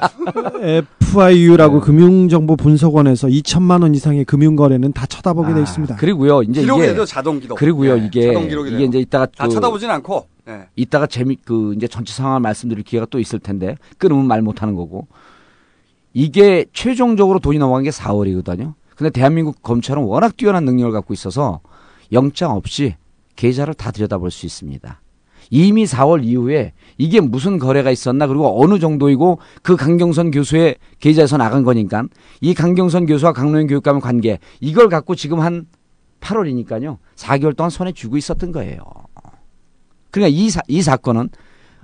FIU라고 금융정보분석원에서 2천만 원 이상의 금융거래는 다 쳐다보게 돼 있습니다. 그리고요 이제 기록이 이게 되죠, 자동 기록. 그리고요 예, 이게 자동 기록이 이게 돼요. 이제 이따가 다 그- 쳐다보진 않고. 예. 이따가 재미 그 이제 전체 상황을 말씀드릴 기회가 또 있을 텐데 끊으면 말 못하는 거고 이게 최종적으로 돈이 넘어간 게 4월이거든요. 근데 대한민국 검찰은 워낙 뛰어난 능력을 갖고 있어서 영장 없이 계좌를 다 들여다볼 수 있습니다. 이미 4월 이후에 이게 무슨 거래가 있었나 그리고 어느 정도이고 그 강경선 교수의 계좌에서 나간 거니까 이 강경선 교수와 강노현 교육감의 관계 이걸 갖고 지금 한 8월이니까요 4개월 동안 손에 쥐고 있었던 거예요. 그러니까 이, 사, 이 사건은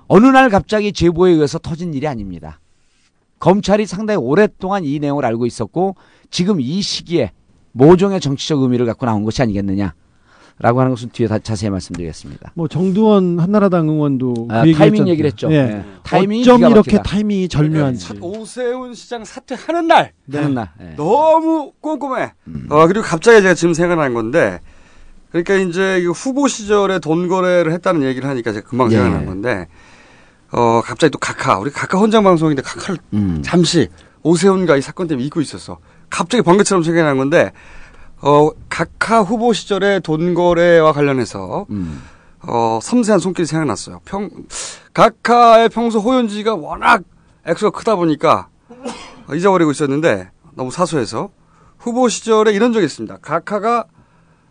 어느 날 갑자기 제보에 의해서 터진 일이 아닙니다. 검찰이 상당히 오랫동안 이 내용을 알고 있었고 지금 이 시기에 모종의 정치적 의미를 갖고 나온 것이 아니겠느냐. 라고 하는 것은 뒤에 다 자세히 말씀드리겠습니다. 뭐 정두원 한나라당 의원도 아, 그 얘기 타이밍 했잖아요. 얘기를 했죠. 예. 네. 타이밍이 어쩜 기가 이렇게. 타이밍이 절묘한지. 사- 오세훈 시장 사퇴하는 날. 하는 날. 예. 너무 꼼꼼해. 음. 어, 그리고 갑자기 제가 지금 생각난 건데, 그러니까 이제 이 후보 시절에 돈 거래를 했다는 얘기를 하니까 제가 금방 예. 생각난 건데, 어, 갑자기 또 카카, 우리 카카 헌장 방송인데 카카를 음. 잠시 오세훈과 이 사건 때문에 잊고 있었어. 갑자기 번개처럼 생각난 건데, 어, 카카 후보 시절에 돈 거래와 관련해서, 음. 어, 섬세한 손길이 생각났어요. 평, 각하의 평소 호연지가 워낙 액수가 크다 보니까 잊어버리고 있었는데 너무 사소해서 후보 시절에 이런 적이 있습니다. 각하가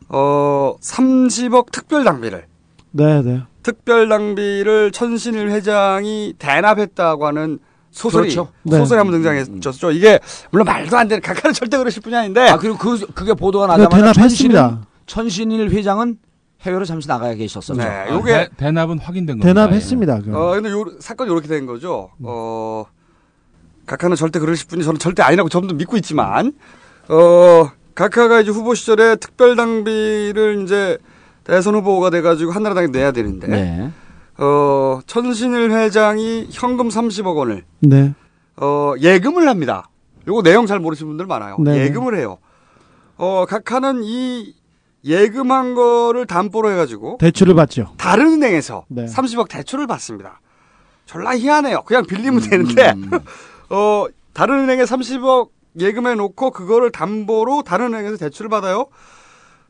어, 30억 특별 당비를 네, 네. 특별 당비를 천신일 회장이 대납했다고 하는 소설이 그렇죠. 소설이 네. 한번 등장했죠. 이게 물론 말도 안 되는 각하는 절대 그러실 분이 아닌데 아, 그리고 그, 그게 보도가 네, 나자마자 대납했습니다. 천신일, 천신일 회장은 해외로 잠시 나가 계셨었죠. 네, 아, 요게 대, 대납은 확인된 겁니다. 대납했습니다. 그. 어, 근데 요, 사건이 이렇게 된 거죠. 어, 각하는 절대 그러실 분이 저는 절대 아니라고 전부 믿고 있지만, 어, 각하가 이제 후보 시절에 특별 당비를 이제 대선 후보가 돼가지고 한나라당에 내야 되는데, 네. 어, 천신일 회장이 현금 30억 원을, 네. 어, 예금을 합니다. 요거 내용 잘 모르시는 분들 많아요. 네. 예금을 해요. 어, 각하는 이 예금한 거를 담보로 해가지고, 대출을 받죠. 다른 은행에서 네. 30억 대출을 받습니다. 졸라 희한해요. 그냥 빌리면 되는데, 어, 다른 은행에 30억 예금해 놓고 그거를 담보로 다른 은행에서 대출을 받아요.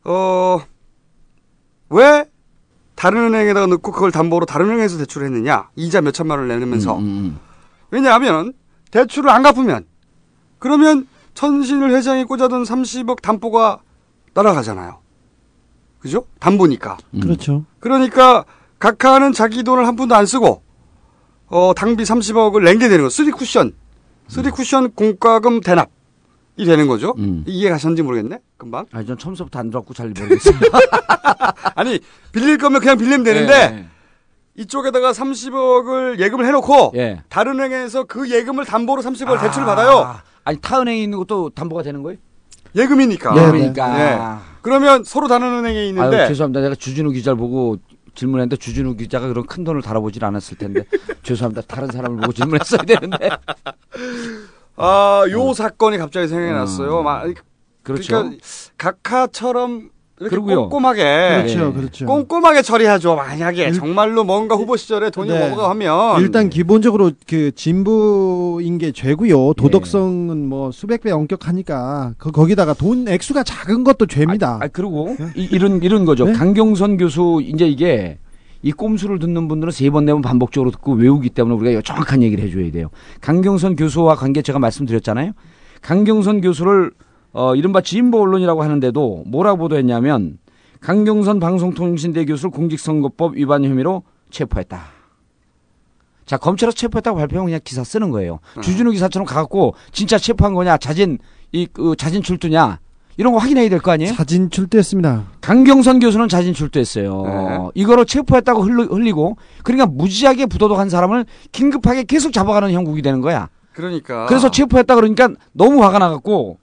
어, 왜 다른 은행에다가 넣고 그걸 담보로 다른 은행에서 대출을 했느냐? 이자 몇 천만 원을 내면서. 음, 왜냐하면 대출을 안 갚으면 그러면 천신을 회장이 꽂아둔 30억 담보가 날아가잖아요. 그죠? 담보니까. 그렇죠. 그러니까 각하는 자기 돈을 한 푼도 안 쓰고 어 당비 30억을 낸게 되는 거. 쓰리 쿠션. 쓰리 쿠션 공과금 대납 이 되는 거죠. 이해 가셨는지 모르겠네. 금방. 아니 전 처음부터 안 들었고 잘 모르겠어요. 아니 빌릴 거면 그냥 빌리면 되는데 예. 이쪽에다가 30억을 예금을 해놓고 예. 다른 은행에서 그 예금을 담보로 30억을 대출을 받아요. 아니 타 은행에 있는 것도 담보가 되는 거예요? 예금이니까. 예금이니까. 예. 그러면 서로 다른 은행에 있는데 아유, 죄송합니다. 내가 주진우 기자를 보고 질문했는데 주진우 기자가 그런 큰 돈을 다뤄보질 않았을 텐데 죄송합니다. 다른 사람을 보고 질문했어야 되는데. 아, 요 사건이 갑자기 생각이 났어요. 막, 음. 그렇죠. 그러니까 각하처럼 이렇게 그러고요. 꼼꼼하게 그렇죠, 그렇죠. 꼼꼼하게 처리하죠. 만약에 정말로 뭔가 후보 시절에 돈이 네. 뭐가 하면 일단 기본적으로 그 진부인 게 예. 죄고요. 도덕성은 뭐 수백 배 엄격하니까 그 거기다가 돈 액수가 작은 것도 죄입니다. 아, 그리고 이, 이런 이런 거죠. 네? 강경선 교수 이제 이게 이 꼼수를 듣는 분들은 세 번 네 번 반복적으로 듣고 외우기 때문에 우리가 정확한 얘기를 해줘야 돼요. 강경선 교수와 관계 제가 말씀드렸잖아요. 강경선 교수를 어, 이른바 진보 언론이라고 하는데도 뭐라고 보도했냐면 강경선 방송통신대 교수를 공직선거법 위반 혐의로 체포했다. 자 검찰에서 체포했다고 발표하면 그냥 기사 쓰는 거예요. 주진우 기사처럼 가갖고 진짜 체포한 거냐 자진 이 그, 자진 출두냐 이런 거 확인해야 될 거 아니에요? 사진 출두했습니다. 강경선 교수는 자진 출두했어요. 이거로 체포했다고 흘리, 흘리고 그러니까 무지하게 부도덕한 사람을 긴급하게 계속 잡아가는 형국이 되는 거야. 그러니까 그래서 체포했다 그러니까 너무 화가 나갖고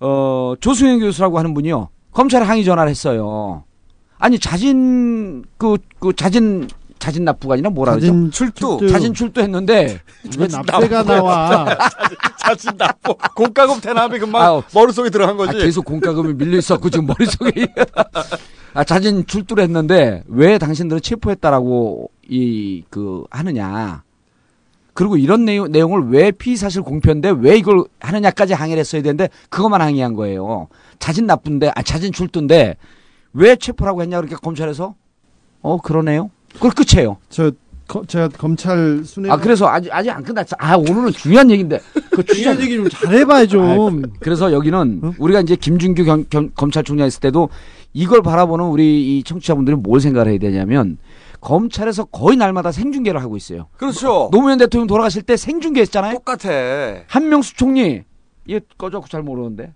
어 조수영 교수라고 하는 분이요 검찰에 항의 전화를 했어요. 아니 자진 그, 그 자진 자진 납부가 아니라 뭐라 그러죠? 자진 출두. 출두. 자진 출두했는데 왜 납세가 나와? 자진 납부 공과금 대납이 금방 아유. 머릿속에 들어간 거지. 아, 계속 공과금이 밀려 있었고 지금 머릿속에 아, 자진 출두를 했는데 왜 당신들은 체포했다라고 이 그 하느냐. 그리고 이런 내용, 내용을 왜 피의사실 공표인데 왜 이걸 하느냐까지 항의를 했어야 되는데 그것만 항의한 거예요. 자진 나쁜데, 아, 자진 출두인데 왜 체포라고 했냐 그러니까 검찰에서 어, 그러네요. 그걸 끝이에요. 저 거- 제가 검찰 순회 아, 그래서 아직, 아직 안 끝났어. 아, 오늘은 중요한 얘기인데. 그 중요한 얘기 좀 잘해봐 좀. 그래서 여기는 우리가 이제 김준규 경- 경- 검찰총장 있을 때도 이걸 바라보는 우리 이 청취자분들이 뭘 생각을 해야 되냐면 검찰에서 거의 날마다 생중계를 하고 있어요. 그렇죠. 노무현 대통령 돌아가실 때 생중계했잖아요. 똑같아. 한명수 총리 얘 꺼져고 잘 모르는데.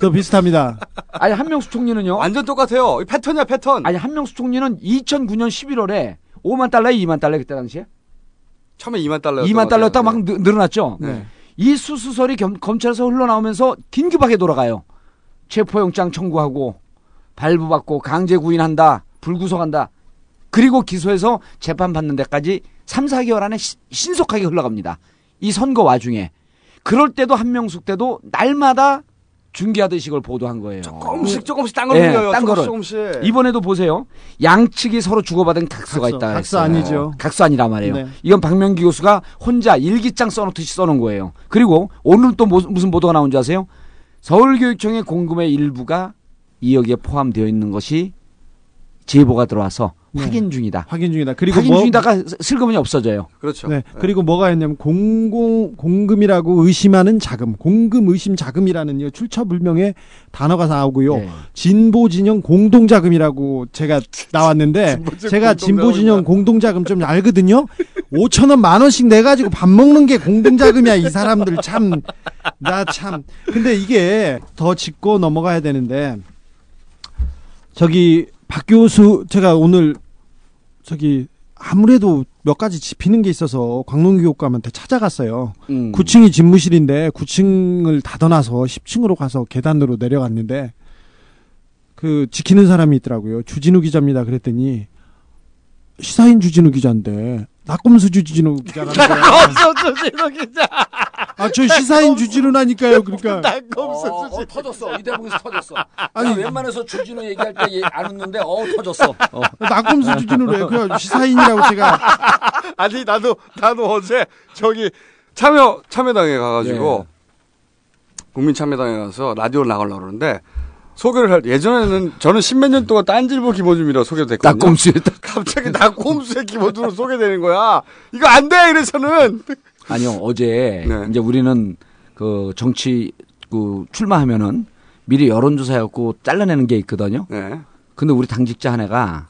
더 비슷합니다. 아니 한명수 총리는요. 완전 똑같아요. 이 패턴이야 패턴. 아니 한명수 총리는 2009년 11월에 5만 달러에 2만 달러 그때 당시에 처음에 2만 달러. 2만 달러였다 막 늘- 늘어났죠. 네. 이 수수설이 겸- 검찰에서 흘러나오면서 긴급하게 돌아가요. 체포영장 청구하고 발부받고 강제 구인한다, 불구속한다. 그리고 기소해서 재판 받는 데까지 3, 4개월 안에 시- 신속하게 흘러갑니다. 이 선거 와중에. 그럴 때도 한명숙 때도 날마다 중계하듯이 이걸 보도한 거예요. 조금씩 조금씩 딴걸 예, 흘려요. 딴 거를. 조금씩 조금씩. 이번에도 보세요. 양측이 서로 주고받은 각서가 각서. 있다. 각서 했어요. 아니죠. 각서 아니란 말이에요. 네. 이건 박명기 교수가 혼자 일기장 써놓듯이 써놓은 거예요. 그리고 오늘 또 뭐- 무슨 보도가 나온지 아세요? 서울교육청의 공금의 일부가 이 여기에 포함되어 있는 것이 제보가 들어와서 네. 확인 중이다. 확인 중이다. 그리고 확인 뭐- 중이다가 슬그머니 없어져요. 그렇죠. 네. 그리고 뭐가 했냐면 공공 공금이라고 의심하는 자금, 공금 의심 자금이라는 이 출처 불명의 단어가 나오고요. 네. 진보 진영 공동 자금이라고 제가 나왔는데 제가 진보 진영 공동 자금 좀 알거든요. 5천 원, 만 원씩 내 가지고 밥 먹는 게 공동 자금이야. 이 사람들 참 나 참. 근데 이게 더 짚고 넘어가야 되는데 저기 박 교수 제가 오늘 저기 아무래도 몇 가지 짚히는 게 있어서 광농 교육감한테 찾아갔어요. 음. 9층이 집무실인데 9층을 닫아놔서 10층으로 가서 계단으로 내려갔는데 그 지키는 사람이 있더라고요. 주진우 기자입니다. 그랬더니 시사인 주진우 기자인데 낙검수 주진우 기자라는. 주진우 기자. 아, 저 시사인 주진우라니까요. 그러니까 낙검수 어, 주진우. 어, 터졌어. 이 대목에서 터졌어. 아니, 웬만해서 주진우 얘기할 때 안 웃는데 어 터졌어. 어. 낙검수 주진우래. 그래 시사인이라고 제가 아니 나도 나도 어제 저기 참여 참여당에 가 가지고 국민 참여당에 가서 라디오 나가려고 그러는데 소개를 할 예전에는 저는 십몇 년 동안 딴질보 기본주의라 소개도 됐거든요. 낙검수에 갑자기 낙곰수의 기본주의로 소개되는 거야. 이거 안 돼 이래서는 아니요 어제 네. 이제 우리는 그 정치 그 출마하면은 미리 여론조사 해갖고 잘라내는 게 있거든요. 네. 근데 우리 당직자 한 애가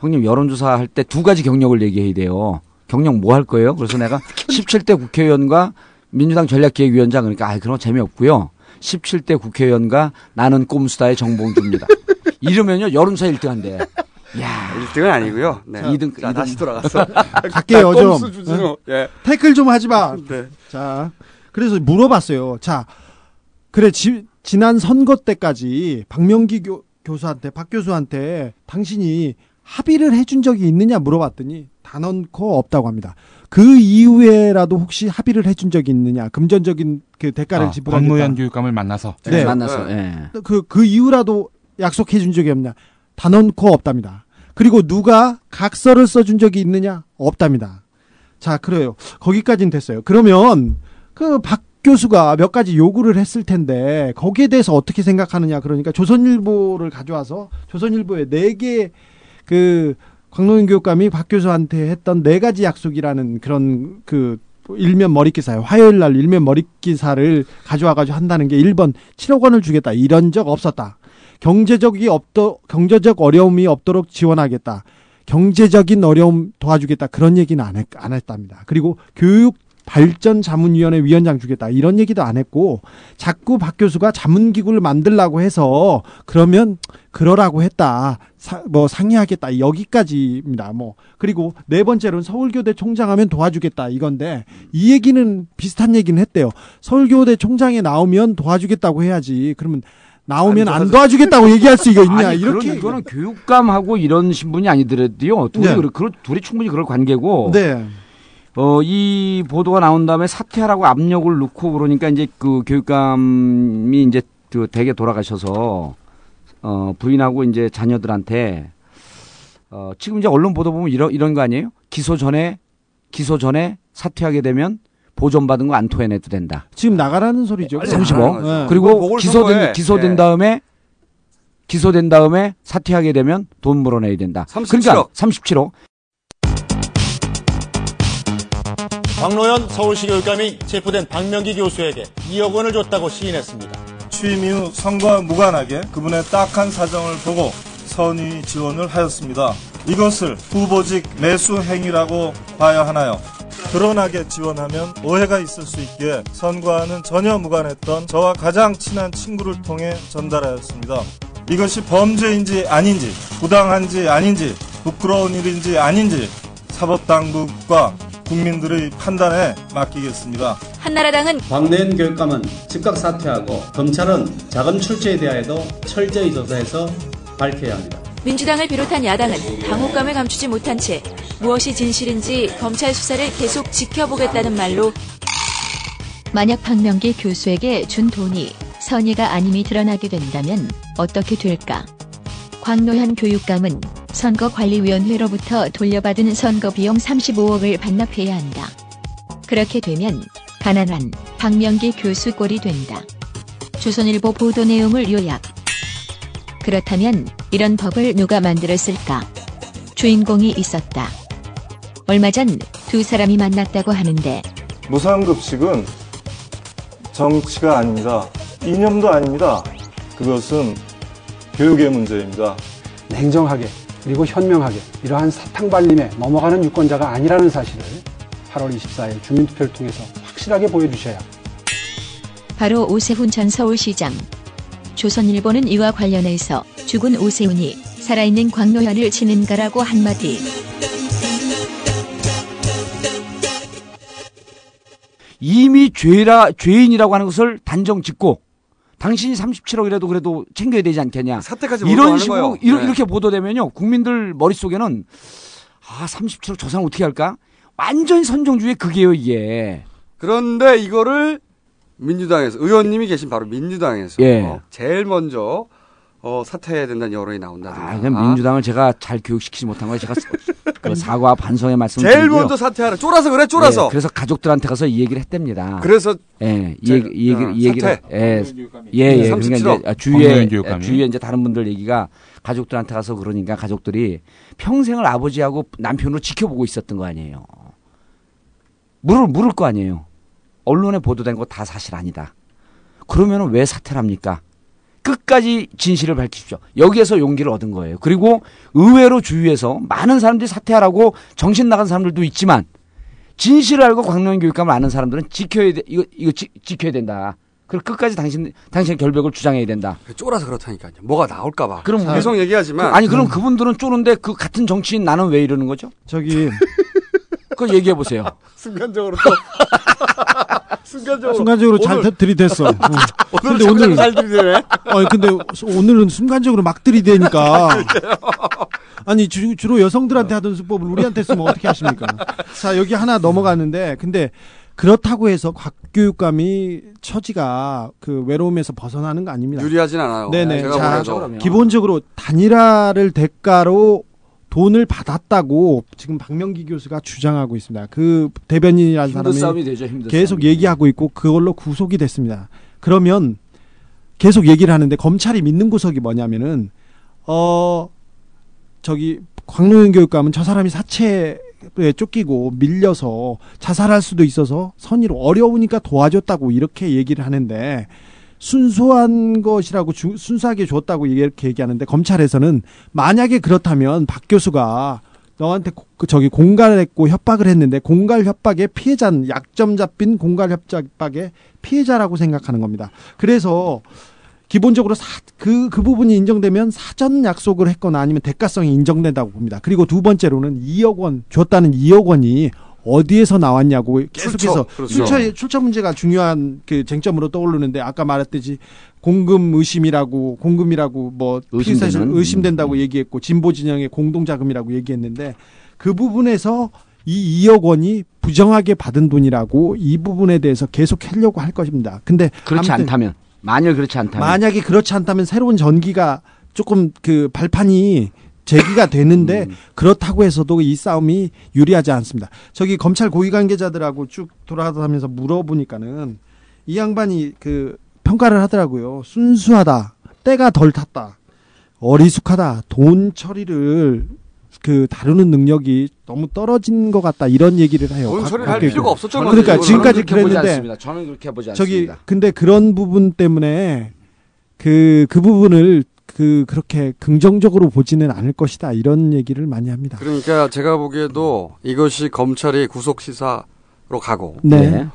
형님 여론조사 할 때 두 가지 경력을 얘기해야 돼요. 경력 뭐 할 거예요? 그래서 내가 17대 국회의원과 민주당 전략기획위원장 그러니까 아 그런 거 재미없고요. 17대 국회의원과 나는 꼼수다의 정봉주입니다. 이러면요 여론조사 1등 한대. 야, 1등은 아니고요. 네. 자, 2등, 자, 2등. 다시 돌아가서 갈게요 좀. 어? 예. 태클 좀 하지 마. 네. 자, 그래서 물어봤어요. 자, 그래 지, 지난 선거 때까지 박명기 교, 교수한테 박 교수한테 당신이 합의를 해준 적이 있느냐 물어봤더니 단언코 없다고 합니다. 그 이후에라도 혹시 합의를 해준 적이 있느냐 금전적인 그 대가를 아, 지불하겠다. 박노현 교육감을 만나서 네. 만나서 예. 그, 그 이후라도 약속해 준 적이 없냐? 단언코 없답니다. 그리고 누가 각서를 써준 적이 있느냐? 없답니다. 자, 그래요. 거기까지는 됐어요. 그러면 그 박 교수가 몇 가지 요구를 했을 텐데 거기에 대해서 어떻게 생각하느냐? 그러니까 조선일보를 가져와서 조선일보에 네개그 광노현 교육감이 박 교수한테 했던 네 가지 약속이라는 그런 그 일면 머리 기사예요. 화요일 날 일면 머리 기사를 가져와 가지고 한다는 게 1번 7억 원을 주겠다. 이런 적 없었다. 경제적이 없더 경제적 어려움이 없도록 지원하겠다. 경제적인 어려움 도와주겠다. 그런 얘기는 안, 했, 안 했답니다. 그리고 교육 발전 자문위원회 위원장 주겠다. 이런 얘기도 안 했고 자꾸 박 교수가 자문 기구를 만들라고 해서 그러면 그러라고 했다. 사, 뭐 상의하겠다. 여기까지입니다. 뭐 그리고 네 번째로는 서울교대 총장하면 도와주겠다 이건데 이 얘기는 비슷한 얘기는 했대요. 서울교대 총장에 나오면 도와주겠다고 해야지. 그러면 나오면 안 도와주겠다고 얘기할 수 이거 있냐 아니, 이렇게 이거는 교육감하고 이런 신분이 아니더라도요. 둘이 네. 그럴- 둘이 충분히 그럴 관계고. 네. 어, 이 보도가 나온 다음에 사퇴하라고 압력을 넣고 그러니까 이제 그 교육감이 이제 그 댁에 돌아가셔서 어, 부인하고 이제 자녀들한테 어, 지금 이제 언론 보도 보면 이런 이런 거 아니에요? 기소 전에 기소 전에 사퇴하게 되면 보존 받은 거 안 토해내도 된다. 지금 나가라는 소리죠. 35. 네. 그리고 기소된 기소된 예. 다음에 기소된 다음에 사퇴하게 되면 돈 물어내야 된다. 37억. 그러니까 37억. 광노현 서울시 교육감이 체포된 박명기 교수에게 2억 원을 줬다고 시인했습니다. 취임 이후 선거와 무관하게 그분의 딱한 사정을 보고 선의 지원을 하였습니다. 이것을 후보직 매수 행위라고 봐야 하나요? 드러나게 지원하면 오해가 있을 수 있기에 선거와는 전혀 무관했던 저와 가장 친한 친구를 통해 전달하였습니다. 이것이 범죄인지 아닌지, 부당한지 아닌지, 부끄러운 일인지 아닌지 사법당국과 국민들의 판단에 맡기겠습니다. 한나라당은 박내현 교육감은 즉각 사퇴하고 검찰은 자금 출처에 대하여도 철저히 조사해서 밝혀야 합니다. 민주당을 비롯한 야당은 당혹감을 감추지 못한 채 무엇이 진실인지 검찰 수사를 계속 지켜보겠다는 말로 만약 박명기 교수에게 준 돈이 선의가 아님이 드러나게 된다면 어떻게 될까? 광노현 교육감은 선거관리위원회로부터 돌려받은 선거 비용 35억을 반납해야 한다. 그렇게 되면 가난한 박명기 교수 꼴이 된다. 조선일보 보도 내용을 요약. 그렇다면 이런 법을 누가 만들었을까? 주인공이 있었다. 얼마 전 두 사람이 만났다고 하는데 무상급식은 정치가 아닙니다. 이념도 아닙니다. 그것은 교육의 문제입니다. 냉정하게 그리고 현명하게 이러한 사탕발림에 넘어가는 유권자가 아니라는 사실을 8월 24일 주민투표를 통해서 확실하게 보여주셔야 바로 오세훈 전 서울시장. 조선일보는 이와 관련해서 죽은 오세훈이 살아있는 광노현을 치는가라고 한마디. 이미 죄라 죄인이라고 하는 것을 단정 짓고 당신이 37억이라도 그래도 챙겨야 되지 않겠냐. 사태까지 이런 식으로. 이런- 네. 이렇게 보도되면요. 국민들 머릿속에는 아, 37억 저 사람 어떻게 할까? 완전히 선정주의 그게요, 이게. 그런데 이거를 민주당에서 의원님이 계신 바로 민주당에서 예. 제일 먼저 어, 사퇴해야 된다는 여론이 나온다든가. 아, 그냥 민주당을 제가 잘 교육시키지 못한 거에 제가 그 사과 반성의 말씀을 제일 드리고요. 먼저 사퇴하라. 쫄아서 그래, 쫄아서. 예, 그래서 가족들한테 가서 이 얘기를 했답니다. 그래서 예, 이 제- 얘기, 이 얘기, 어, 이 얘기를 사퇴. 예, 예, 예. 그러니까 37억. 이제 주위에 광노현 교육감이. 주위에 이제 다른 분들 얘기가 가족들한테 가서 그러니까 가족들이 평생을 아버지하고 남편으로 지켜보고 있었던 거 아니에요. 물을 물을 거 아니에요. 언론에 보도된 거 다 사실 아니다. 그러면 왜 사퇴를 합니까? 끝까지 진실을 밝히십시오. 여기에서 용기를 얻은 거예요. 그리고 의외로 주위에서 많은 사람들이 사퇴하라고 정신 나간 사람들도 있지만 진실을 알고 광명 교육감을 아는 사람들은 지켜야 돼. 이거 이거 지, 지켜야 된다. 그리고 끝까지 당신 당신의 결백을 주장해야 된다. 쫄아서 그렇다니까요. 뭐가 나올까 봐. 그럼 계속 얘기하지만 그, 아니 그럼 그분들은 쪼는데 그 같은 정치인 나는 왜 이러는 거죠? 저기 그거 얘기해 보세요. 순간적으로 또 순간적으로 순간적으로 잘 오늘- 들이댔어. 어. 오늘 근데 오늘 잘 들이대네. 아니 근데 오늘은 순간적으로 막 들이대니까. 아니 주, 주로 여성들한테 하던 수법을 우리한테 쓰면 어떻게 하십니까? 자 여기 하나 넘어가는데 근데 그렇다고 해서 곽교육감이 처지가 그 외로움에서 벗어나는 거 아닙니다. 유리하진 않아요. 네네. 제가 자. 기본적으로 단일화를 대가로 돈을 받았다고 지금 박명기 교수가 주장하고 있습니다. 그 대변인이라는 사람이 되죠, 계속 싸움이. 얘기하고 있고 그걸로 구속이 됐습니다. 그러면 계속 얘기를 하는데 검찰이 믿는 구석이 뭐냐면은 어 저기 광노현 교육감은 저 사람이 사채에 쫓기고 밀려서 자살할 수도 있어서 선의로 어려우니까 도와줬다고 이렇게 얘기를 하는데 순수한 것이라고 주- 순수하게 줬다고 이렇게 얘기하는데 검찰에서는 만약에 그렇다면 박 교수가 너한테 고- 그 저기 공갈했고 협박을 했는데 공갈 협박의 피해자는 약점 잡힌 공갈 협박의 피해자라고 생각하는 겁니다. 그래서 기본적으로 사, 그, 그 부분이 인정되면 사전 약속을 했거나 아니면 대가성이 인정된다고 봅니다. 그리고 두 번째로는 2억 원, 줬다는 2억 원이 어디에서 나왔냐고 계속해서 출처, 그렇죠. 출처, 출처 문제가 중요한 그 쟁점으로 떠오르는데 아까 말했듯이 공금 의심이라고 공금이라고 뭐? 피의사실 음. 의심된다고 얘기했고 진보 진영의 공동 자금이라고 얘기했는데 그 부분에서 이 2억 원이 부정하게 받은 돈이라고 이 부분에 대해서 계속 하려고 할 것입니다. 근데 그렇지 않다면 만약 그렇지 않다면 만약에 그렇지 않다면 새로운 전기가 조금 그 발판이 제기가 되는데 음. 그렇다고 해서도 이 싸움이 유리하지 않습니다. 저기 검찰 고위 관계자들하고 쭉 돌아다니면서 물어보니까는 이 양반이 그 평가를 하더라고요. 순수하다. 때가 덜 탔다. 어리숙하다. 돈 처리를 그 다루는 능력이 너무 떨어진 것 같다. 이런 얘기를 해요. 돈 곽- 처리를 할 곽교육은. 필요가 없었죠. 그러니까. 지금까지 그렇게 보지 그랬는데 않습니다. 저는 그렇게 보지 저기 않습니다. 근데 그런 부분 때문에 그그 부분을 그 그렇게 긍정적으로 보지는 않을 것이다 이런 얘기를 많이 합니다. 그러니까 제가 보기에도 이것이 검찰이 구속 시사로 가고. 네.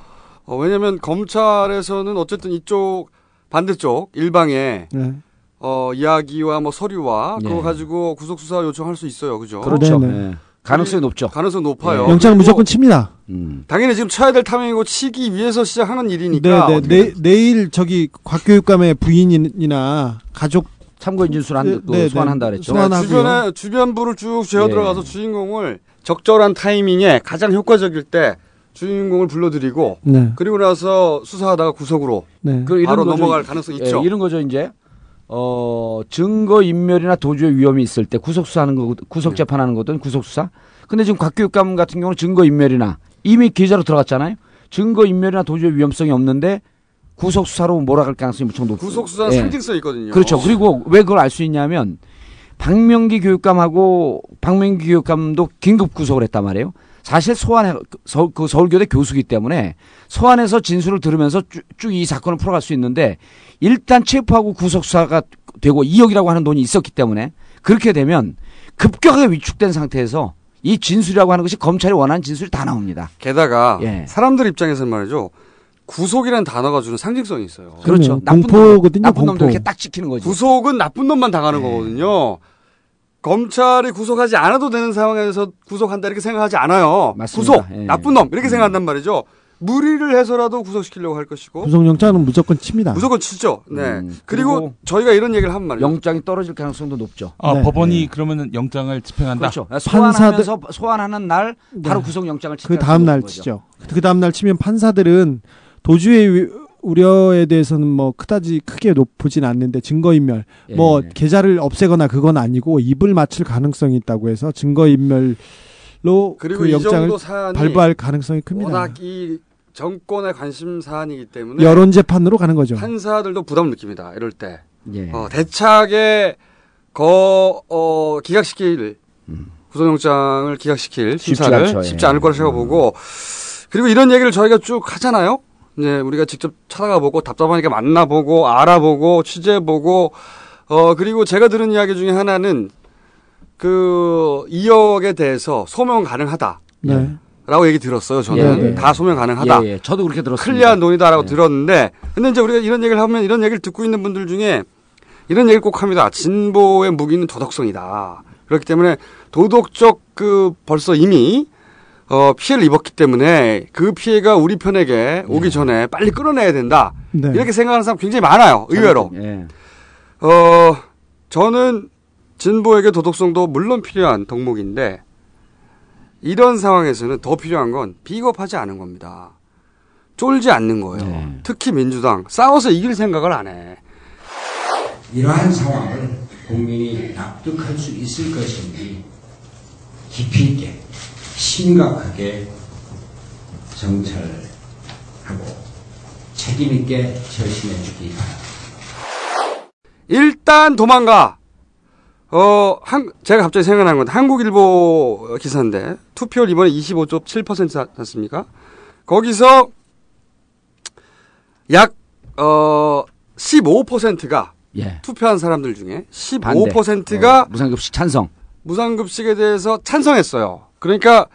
어, 왜냐하면 검찰에서는 어쨌든 이쪽 반대쪽 일방에 네. 어, 이야기와 뭐 서류와 네. 그거 가지고 구속 수사 요청할 수 있어요, 그죠? 그렇죠. 네, 네. 예. 가능성이 높죠. 가능성 높아요. 영장을 그리고 무조건 칩니다. 음. 당연히 지금 쳐야 될 타명이고 치기 위해서 시작하는 일이니까. 네, 네. 내, 내일 저기 곽교육감의 부인이나 가족 참고인 진술 한 네, 네, 소환한다 네. 그랬죠. 소환하고요. 주변에 주변부를 쭉 재어 예. 들어가서 주인공을 적절한 타이밍에 가장 효과적일 때 주인공을 불러들이고 네. 그리고 나서 수사하다가 구속으로 네. 그 바로 거죠. 넘어갈 가능성이 예, 있죠. 이런 거죠 이제 어 증거 인멸이나 도주의 위험이 있을 때 구속 수사하는 거 구속 재판하는 거든 구속 수사. 근데 지금 곽교육감 같은 경우는 증거 인멸이나 이미 기자로 들어갔잖아요. 증거 인멸이나 도주의 위험성이 없는데 구속 수사로 몰아갈 가능성이 무척 높고 구속 수사는 예. 상징성이 있거든요. 그렇죠. 그리고 왜 그걸 알 수 있냐면 박명기 교육감하고 박명기 교육감도 긴급 구속을 했단 말이에요. 사실 소환해 서, 그 서울교대 교수기 때문에 소환해서 진술을 들으면서 쭉 이 사건을 풀어갈 수 있는데 일단 체포하고 구속 수사가 되고 2억이라고 하는 돈이 있었기 때문에 그렇게 되면 급격하게 위축된 상태에서 이 진술이라고 하는 것이 검찰이 원하는 진술이 다 나옵니다. 게다가 예. 사람들 입장에서는 말이죠. 구속이라는 단어가 주는 상징성이 있어요. 그렇죠. 나쁜 공포거든요, 놈, 나쁜 놈들. 이렇게 딱 지키는 거죠. 구속은 나쁜 놈만 당하는 네. 거거든요. 검찰이 구속하지 않아도 되는 상황에서 구속한다 이렇게 생각하지 않아요. 맞습니다. 구속 예. 나쁜 놈 이렇게 생각한단 말이죠. 무리를 해서라도 구속시키려고 할 것이고 구속영장은 무조건 칩니다. 무조건 치죠. 네. 음, 그리고, 그리고 저희가 이런 얘기를 한 말이에요. 영장이 떨어질 가능성도 높죠. 아, 네. 법원이 그러면은 영장을 집행한다. 그렇죠. 소환하면서 소환하는 날 바로 네. 구속 영장을 치죠. 그 다음 날 치죠. 그 다음 날 치면 판사들은 도주의 위- 우려에 대해서는 뭐 그다지 크게 높진 않는데 증거인멸 예. 뭐 계좌를 없애거나 그건 아니고 입을 맞출 가능성이 있다고 해서 증거인멸로 그리고 그이 영장을 정도 사안이 발부할 가능성이 큽니다. 워낙 이 정권의 관심 사안이기 때문에 여론 재판으로 가는 거죠. 판사들도 부담을 느낍니다. 이럴 때 예. 어, 대차게 거 어, 기각시킬 구속영장을 기각시킬 쉽지 심사를 않죠, 예. 쉽지 않을 거라 생각보고 그리고 이런 얘기를 저희가 쭉 하잖아요. 이제 우리가 직접 찾아가 보고 답답하니까 만나보고 알아보고 취재보고 어 그리고 제가 들은 이야기 중에 하나는 그 2억에 대해서 소명 가능하다. 네. 라고 얘기 들었어요. 저는 예, 예. 다 소명 가능하다. 예, 예. 저도 그렇게 들었습니다. 클리어한 돈이다라고 들었는데 근데 이제 우리가 이런 얘기를 하면 이런 얘기를 듣고 있는 분들 중에 이런 얘기를 꼭 합니다. 진보의 무기는 도덕성이다. 그렇기 때문에 도덕적 그 벌써 이미 어 피해를 입었기 때문에 그 피해가 우리 편에게 오기 전에 빨리 끌어내야 된다. 네. 이렇게 생각하는 사람 굉장히 많아요. 의외로. 예. 어 저는 진보에게 도덕성도 물론 필요한 덕목인데 이런 상황에서는 더 필요한 건 비겁하지 않은 겁니다. 쫄지 않는 거예요. 특히 민주당 싸워서 이길 생각을 안 해. 이러한 상황을 국민이 납득할 수 있을 것인지 깊이 있게 심각하게 정찰하고 책임 있게 결심해 주기 바랍니다. 일단 도망가. 어, 한, 제가 갑자기 생각난 건 한국일보 기사인데, 투표율 이번에 25.7% 샀습니까? 거기서 약, 어, 15%가 예. 투표한 사람들 중에 반대. 15%가 어, 무상급식 찬성. 무상급식에 대해서 찬성했어요. 그러니까,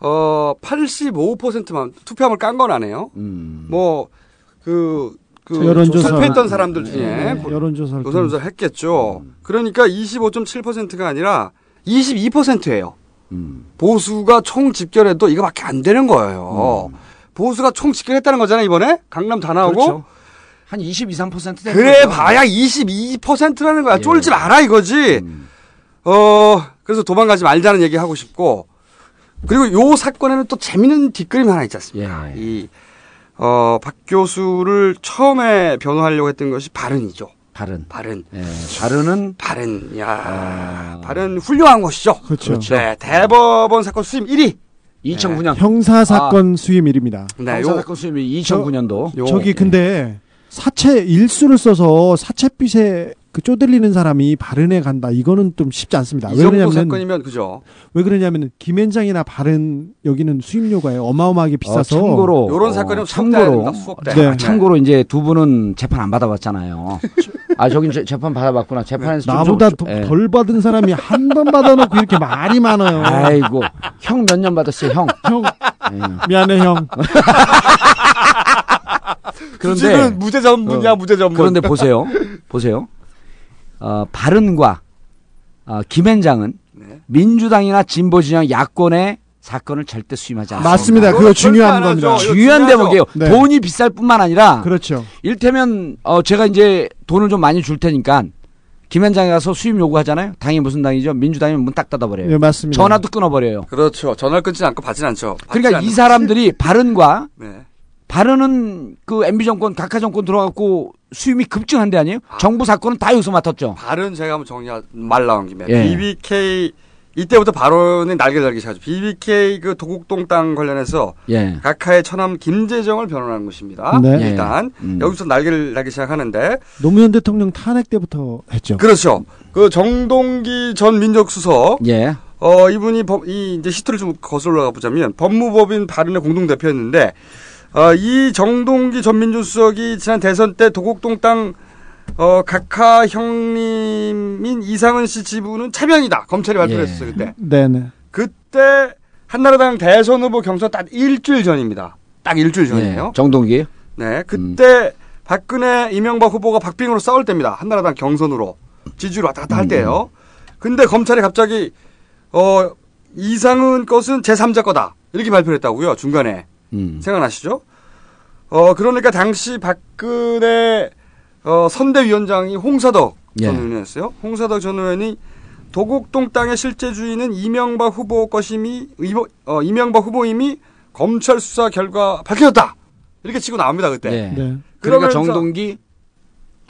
어, 85%만 투표함을 깐 건 아니에요. 음. 뭐, 그, 그, 여론조사. 투표했던 사람들 중에. 네, 여론조사를 여론조사를 했겠죠. 그러니까 25.7%가 아니라 22%예요. 음. 보수가 총 집결해도 이거밖에 안 되는 거예요. 보수가 총 집결했다는 거잖아요, 이번에? 강남 다 나오고. 그렇죠. 한 22, 3% 되는 그래. 봐야 22%라는 예. 거야. 쫄지 마라 이거지. 음. 어, 그래서 도망가지 말자는 얘기 하고 싶고. 그리고 요 사건에는 또 재밌는 뒷그림 하나 있지 않습니까? 예. 이, 어, 박 교수를 처음에 변호하려고 했던 것이 발언이죠. 발언. 발언. 예. 발언은 발언. 야, 아. 발언 훌륭한 것이죠. 그렇죠. 네, 대법원 사건 수임 1위. 2009년 형사 사건 수임일입니다. 네, 형사 요- 사건 수임이 2009년도. 요- 저기 근데 사채 일수를 써서 사채빚에 그 쪼들리는 사람이 바른에 간다. 이거는 좀 쉽지 않습니다. 이왜 그러냐면 사건이면 그죠. 왜 그러냐면 김앤장이나 바른 여기는 수임료가 어마어마하게 비싸서 어, 참고로 어, 사건은 수억대야 참고로 수억대. 네. 아, 참고로 이제 두 분은 재판 안 받아봤잖아요. 아 저긴 재- 재판 받아봤구나. 재판에서 좀- 나보다 좀- 더- 예. 덜 받은 사람이 한 번 받아놓고 이렇게 말이 많아요. 아이고 형 몇 년 받았어요 형. 형 예. 미안해 형. 그런데 무죄 전문이야, 어, 무죄 전문. 그런데 보세요, 보세요. 어, 바른과 어, 김앤장은 네. 민주당이나 진보 진영 야권의 사건을 절대 수임하지 않습니다. 맞습니다. 그거 중요한 겁니다. 중요한. 대목이에요. 네. 돈이 비쌀 뿐만 아니라 그렇죠. 일테면 어 제가 이제 돈을 좀 많이 줄 테니까 김현장에 가서 수임 요구하잖아요. 당이 무슨 당이죠? 민주당이면 문딱 닫아버려요. 예, 맞습니다. 전화도 끊어버려요. 그렇죠. 전화를 끊지 않고 받진 않죠. 받지 그러니까 이 않는- 사람들이 바른과 네. 바른은 그 MB 정권 각하 정권 들어갔고 수임이 급증한 데 아니에요? 정부 사건은 다 여기서 맡았죠. 발은 제가 한번 정리하 말 나온 김에 예. BBK 이때부터 발언이 날개를 달기 시작하죠. BBK 그 도곡동 땅 관련해서 예. 각하의 처남 김재정을 변호한 것입니다. 네. 일단 음. 여기서 날개를 달기 시작하는데 노무현 대통령 탄핵 때부터 했죠. 그렇죠. 그 정동기 전 민정수석 예. 어 이분이 법, 이 이제 히스토리를 좀 거슬러 가보자면 법무법인 발언의 공동 대표였는데 어, 이 정동기 전 민정수석이 지난 대선 때 도곡동 땅 어, 각하 형님인 이상은 씨 지분은 차변이다. 검찰이 발표를 예. 했었어요, 그때. 네네. 그때 한나라당 대선 후보 경선 딱 일주일 전입니다. 딱 일주일 전이에요. 예. 정동기. 네, 그때 박근혜, 이명박 후보가 박빙으로 싸울 때입니다. 한나라당 경선으로 지지로 왔다 갔다 할 때예요. 근데 검찰이 갑자기 어 이상은 것은 제3자 거다 이렇게 발표를 했다고요. 중간에 음. 생각나시죠? 어 그러니까 당시 박근혜 어 선대위원장이 홍사덕 예. 전 의원이었어요. 홍사덕 전 의원이 도곡동 땅의 실제 주인은 이명박 후보 것임이 어, 이명박 후보임이 검찰 수사 결과 밝혀졌다 이렇게 치고 나옵니다 그때. 예. 네. 그러니까 정동기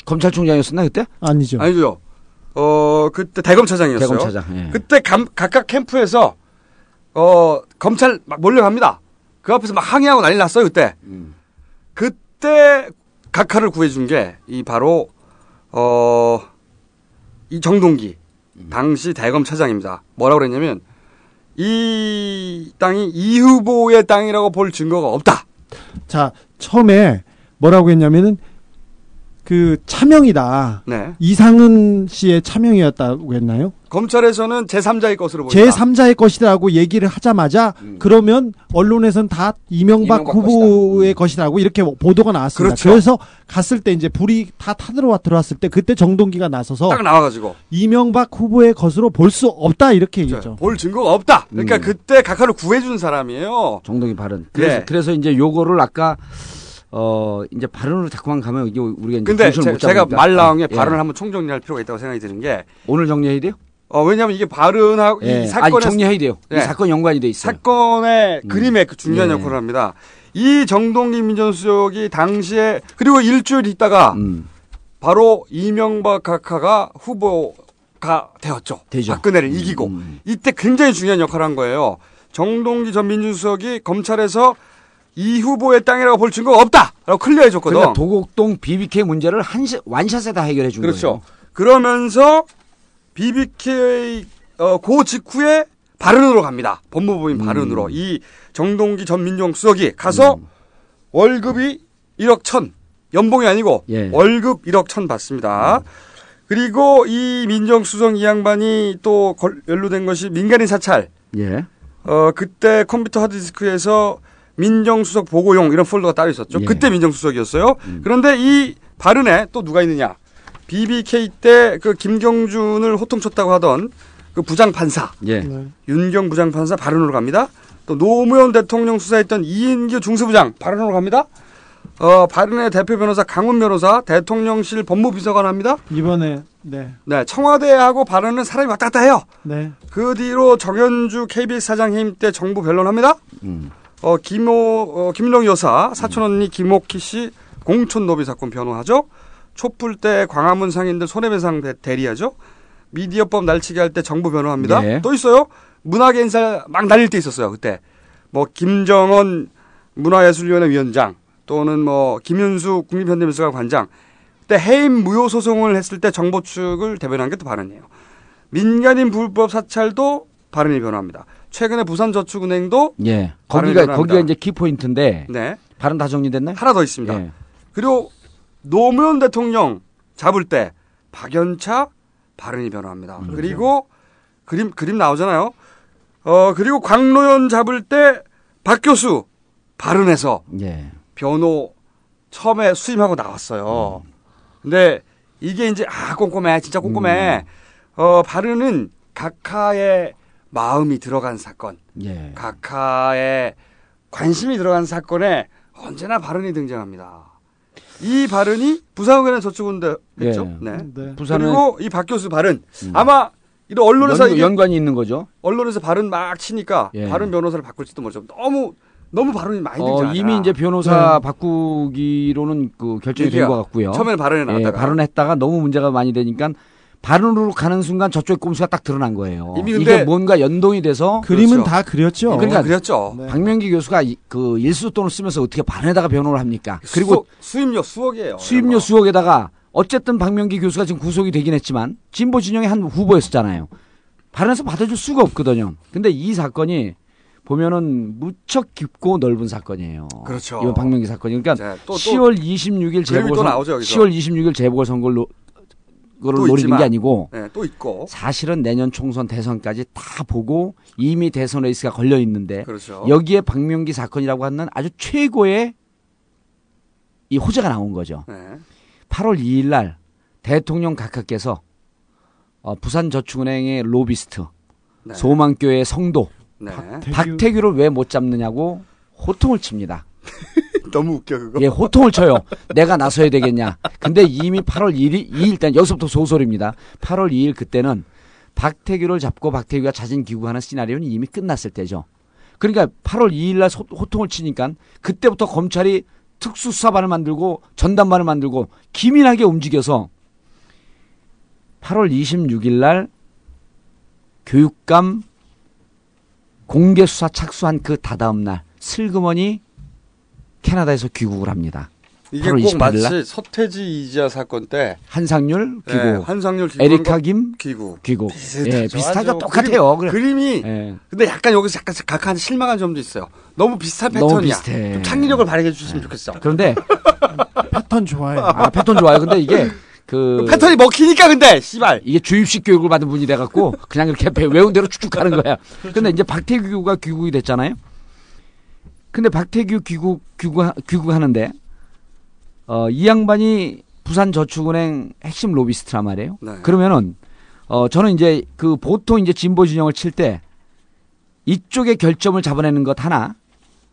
검찰총장이었었나 그때? 아니죠. 아니죠. 어 그때 대검차장이었어요. 대검차장. 예. 그때 감- 각각 캠프에서 어 검찰 막 몰려갑니다. 그 앞에서 막 항의하고 난리 났어요 그때. 음. 그때 각하를 구해준 게 이 바로 어 이 정동기 음. 당시 대검 차장입니다. 뭐라고 그랬냐면 이 땅이 이 후보의 땅이라고 볼 증거가 없다. 자, 처음에 뭐라고 했냐면은 그 차명이다. 네. 이상은 씨의 차명이었다고 했나요? 검찰에서는 제3자의 것으로 보인다. 제3자의 것이라고 얘기를 하자마자 그러면 언론에선 다 이명박, 이명박 후보의 것이라고 이렇게 보도가 나왔습니다. 그렇죠. 그래서 갔을 때 이제 불이 다 타들어와 들어왔을 때 그때 정동기가 나서서 딱 나와가지고 이명박 후보의 것으로 볼 수 없다 이렇게 얘기했죠. 볼 증거가 없다. 그러니까 음. 그때 각하를 구해준 사람이에요. 정동이 발언. 그래서 네. 그래서 이제 요거를 아까 어 이제 발언으로 자꾸만 가면 이게 우리가 이제 근데 제, 못가 잡으니까. 말 나온 게 예. 발언을 한번 총정리할 필요가 있다고 생각이 드는 게 오늘 정리해야 돼요? 어, 왜냐하면 이게 발언하고 예. 이 아니, 정리해야 돼요. 이 네. 사건 연관이 돼 있어요. 사건의 그림에 그 중요한 예. 역할을 합니다. 이 정동기 민정수석이 당시에 그리고 일주일 있다가 음. 바로 이명박 각하가 후보가 되었죠. 되죠. 음, 박근혜를 이기고 이때 굉장히 중요한 역할을 한 거예요. 정동기 전 민정수석이 검찰에서 이 후보의 땅이라고 볼 증거가 없다라고 클리어해 줬거든. 그러니까 도곡동 BBK 문제를 한 시- 완샷에 다 해결해 준 그렇죠. 거예요. 그러면서 BBK 어, 그 직후에 발언으로 갑니다. 법무부인 음. 발언으로 이 정동기 전 민정수석이 가서 월급이 1억 천 연봉이 아니고 예. 월급 1억 천 받습니다. 그리고 이 민정수석 이 양반이 또 걸- 연루된 것이 민간인 사찰. 예. 어 그때 컴퓨터 하드디스크에서 민정수석 보고용 이런 폴더가 따로 있었죠. 예. 그때 민정수석이었어요. 그런데 이 발언에 또 누가 있느냐? BBK 때 그 김경준을 호통쳤다고 하던 그 부장 판사 예. 윤경 부장 판사 발언으로 갑니다. 또 노무현 대통령 수사했던 이인규 중수부장 발언으로 갑니다. 어, 발언의 대표 변호사 강훈 변호사 대통령실 법무비서관 합니다. 이번에 네. 네, 청와대하고 발언은 사람이 왔다 갔다 해요. 네. 그 뒤로 정현주 KBS 사장 해임 때 정부 변론합니다. 음. 어, 김호, 어, 김일ong 여사, 사촌 언니 김옥희 씨 공촌 노비 사건 변호하죠. 촛불 때 광화문 상인들 손해배상 대- 대리하죠. 미디어법 날치기 할 때 정부 변호합니다. 예. 또 있어요. 문화계 인사 막 날릴 때 있었어요. 그때 뭐 김정은 문화예술위원회 위원장 또는 뭐 김윤수 국립현대미술관 관장 그때 해임 무효 소송을 했을 때 정보 측을 대변한 게 또 발언이에요. 민간인 불법 사찰도 발언이 변호합니다. 최근에 부산저축은행도 예. 거기가. 거기가 이제 키포인트인데 네. 발언 다 정리됐나요? 하나 더 있습니다. 예. 그리고 노무현 대통령 잡을 때 박연차 발언이 변화합니다. 음, 그리고 그림 그림 나오잖아요. 어 그리고 광노현 잡을 때 박 교수 발언해서 예. 변호 처음에 수임하고 나왔어요. 근데 이게 이제 아 꼼꼼해 진짜 꼼꼼해. 어 발언은 각하의 마음이 들어간 사건, 예. 각하의 관심이 들어간 사건에 언제나 발언이 등장합니다. 이 발언이 부산의원의 저축은데 했죠. 예. 네. 네. 부산은- 그리고 이 박 교수 발언 아마 이런 언론에서 연, 연관이 있는 거죠. 언론에서 발언 막 치니까 예. 발언 변호사를 바꿀지도 모르죠. 너무 너무 발언이 많이 어, 등장하잖아. 이미 이제 변호사 바꾸기로는 그 결정이 된 것 같고요. 처음에는 발언이 예, 나왔다가. 발언했다가 너무 문제가 많이 되니까 발언으로 가는 순간 저쪽의 꼼수가 딱 드러난 거예요. 이미 근데- 이게 뭔가 연동이 돼서 그림은 그렇죠. 다 그렸죠. 그러니까 그랬죠. 네. 박명기 교수가 이- 그 일수 돈을 쓰면서 어떻게 발언에다가 변호를 합니까? 그리고 수임료 수억이에요. 수임료 수억에다가 어쨌든 박명기 교수가 지금 구속이 되긴 했지만 진보 진영의 한 후보였었잖아요. 발언해서 받아줄 수가 없거든요. 근데 이 사건이 보면은 무척 깊고 넓은 사건이에요. 그렇죠. 이번 박명기 사건이. 그러니까 네, 또- 또 10월 26일 그림이 또 재보궐 나오죠, 여기서. 10월 26일 재보궐 선거를 거를 또 노리는 있지만, 게 아니고 네, 또 있고. 사실은 내년 총선 대선까지 다 보고 이미 대선 레이스가 걸려 있는데 그렇죠. 여기에 박명기 사건이라고 하는 아주 최고의 이 호재가 나온 거죠. 네. 8월 2일 날 대통령 각하께서 어, 부산저축은행의 로비스트 네. 소망교회 성도 네. 박태규 를 왜 못 잡느냐고 호통을 칩니다. 너무 웃겨 그거. 예, 호통을 쳐요. 내가 나서야 되겠냐. 근데 이미 8월 2일, 2일 때 여기서부터 소설입니다. 8월 2일 그때는 박태규를 잡고 박태규가 자진 귀국하는 시나리오는 이미 끝났을 때죠. 그러니까 8월 2일 날 소- 호통을 치니까 그때부터 검찰이 특수수사반을 만들고 전담반을 만들고 기민하게 움직여서 8월 26일 날 교육감 공개 수사 착수한 그 다다음 날 슬그머니 캐나다에서 귀국을 합니다. 이게 8월 꼭 28일 마치 날 서태지 이지아 사건 때 한상률 귀국, 네, 한상률 귀국, 에리카 김 귀국, 귀국. 비슷하죠. 예, 비슷하죠. 똑같아요. 그림. 그림이 예. 근데 약간 여기서 약간 각한 실망한 점도 있어요. 너무 비슷한 너무 패턴이야. 비슷해. 좀 창의력을 발휘해 주셨으면 좋겠어. 그런데 패턴 좋아요. 아, 패턴 좋아요. 근데 이게 그 패턴이 먹히니까 근데 씨발 이게 주입식 교육을 받은 분이 돼 갖고 그냥 이렇게 배- 외운 대로 쭉쭉 가는 거야. 근데 이제 박태규가 귀국이 됐잖아요. 근데 박태규 귀국 귀국 귀국하는데 어, 이 양반이 부산저축은행 핵심 로비스트란 말이에요. 네. 그러면은 어, 저는 이제 그 보통 이제 진보 진영을 칠 때 이쪽의 결점을 잡아내는 것 하나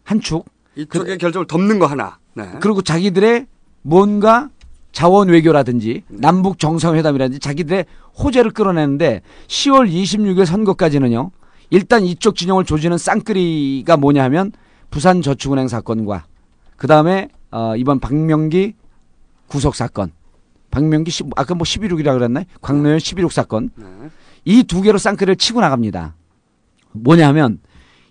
한 축. 이쪽의 결정을 덮는 거 하나. 네. 그리고 자기들의 뭔가 자원 외교라든지 남북 정상회담이라든지 자기들의 호재를 끌어내는데 10월 26일 선거까지는요. 일단 이쪽 진영을 조지는 쌍끌이가 뭐냐 하면 부산저축은행 사건과 그 다음에 어, 이번 박명기 구속 사건. 박명기 10, 아까 뭐 11.6이라 그랬나요? 광노현 11.6 사건. 이 두 개로 쌍끌이를 치고 나갑니다. 뭐냐 하면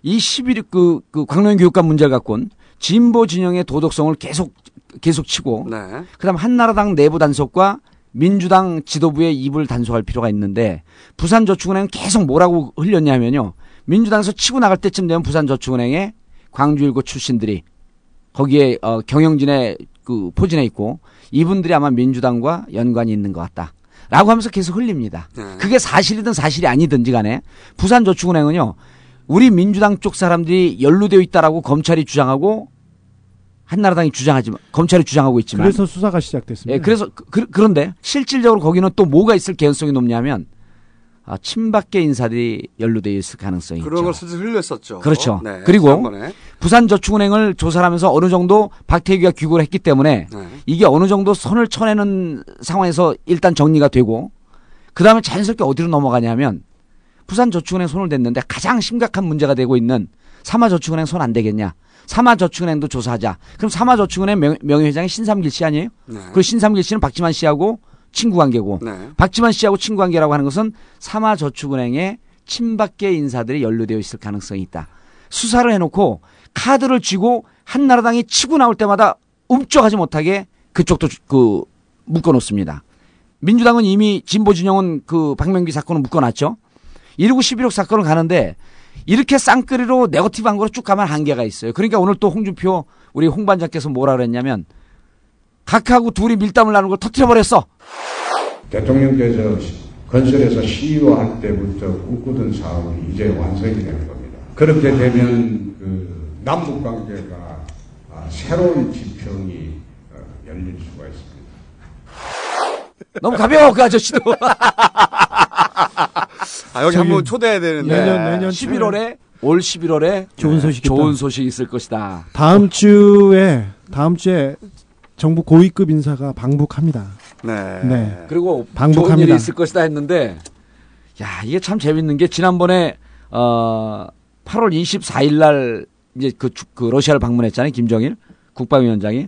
이 11, 그, 그 광노현 교육감 문제를 갖고는 진보 진영의 도덕성을 계속, 계속 치고 네. 그 다음 한나라당 내부 단속과 민주당 지도부의 입을 단속할 필요가 있는데 부산저축은행은 계속 뭐라고 흘렸냐면요. 민주당에서 치고 나갈 때쯤 되면 부산저축은행에 광주일고 출신들이 거기에 어, 경영진의 그 포진해 있고 이분들이 아마 민주당과 연관이 있는 것 같다. 라고 하면서 계속 흘립니다. 그게 사실이든 사실이 아니든지 간에 부산저축은행은요. 우리 민주당 쪽 사람들이 연루되어 있다라고 검찰이 주장하고 한나라당이 주장하지만 검찰이 주장하고 있지만 그래서 수사가 시작됐습니다. 예, 그래서 그, 런데 실질적으로 거기는 또 뭐가 있을 개연성이 높냐면 아, 친박계 인사들이 연루되어 있을 가능성이 그런 있죠. 걸 슬슬 흘렸었죠. 그렇죠. 네, 그리고 지난번에. 부산저축은행을 조사를 하면서 어느 정도 박태규가 귀국을 했기 때문에 네. 이게 어느 정도 선을 쳐내는 상황에서 일단 정리가 되고 그 다음에 자연스럽게 어디로 넘어가냐면 부산저축은행 손을 댔는데 가장 심각한 문제가 되고 있는 삼화저축은행 손 안 되겠냐. 삼화저축은행도 조사하자. 그럼 삼화저축은행 명, 명예회장이 신삼길 씨 아니에요? 네. 그 신삼길 씨는 박지만 씨하고 친구 관계고 네. 박지만 씨하고 친구 관계라고 하는 것은 삼화저축은행에 친박계 인사들이 연루되어 있을 가능성이 있다. 수사를 해놓고 카드를 쥐고 한나라당이 치고 나올 때마다 움쩍하지 못하게 그쪽도 주- 그 묶어놓습니다. 민주당은 이미 진보 진영은 그 박명기 사건을 묶어놨죠. 119 11억 사건을 가는데 이렇게 쌍끌이로 네거티브 한 거로 쭉 가면 한계가 있어요. 그러니까 오늘 또 홍준표 우리 홍 반장께서 뭐라 그랬냐면 각하고 둘이 밀담을 나누는 걸 터트려 버렸어. 대통령께서 건설에서 CEO 할 때부터 꿈꾸던 사업이 이제 완성이 되는 겁니다. 그렇게 되면 그 남북 관계가 아, 새로운 지평이 어, 열릴 수가 있습니다. 너무 가벼워 그 아저씨도. 아, 여기 한번 초대해야 되는데. 내년, 내년 11월에 올 11월에 좋은 소식이 좋은. 소식이 있을 것이다. 다음 주에 다음 주에 정부 고위급 인사가 방북합니다. 네. 네. 그리고 좋은 방북합니다. 일이 있을 것이다 했는데 야 이게 참 재밌는 게 지난번에 어 8월 24일 날 이제 그, 주- 그 러시아를 방문했잖아요 김정일 국방위원장이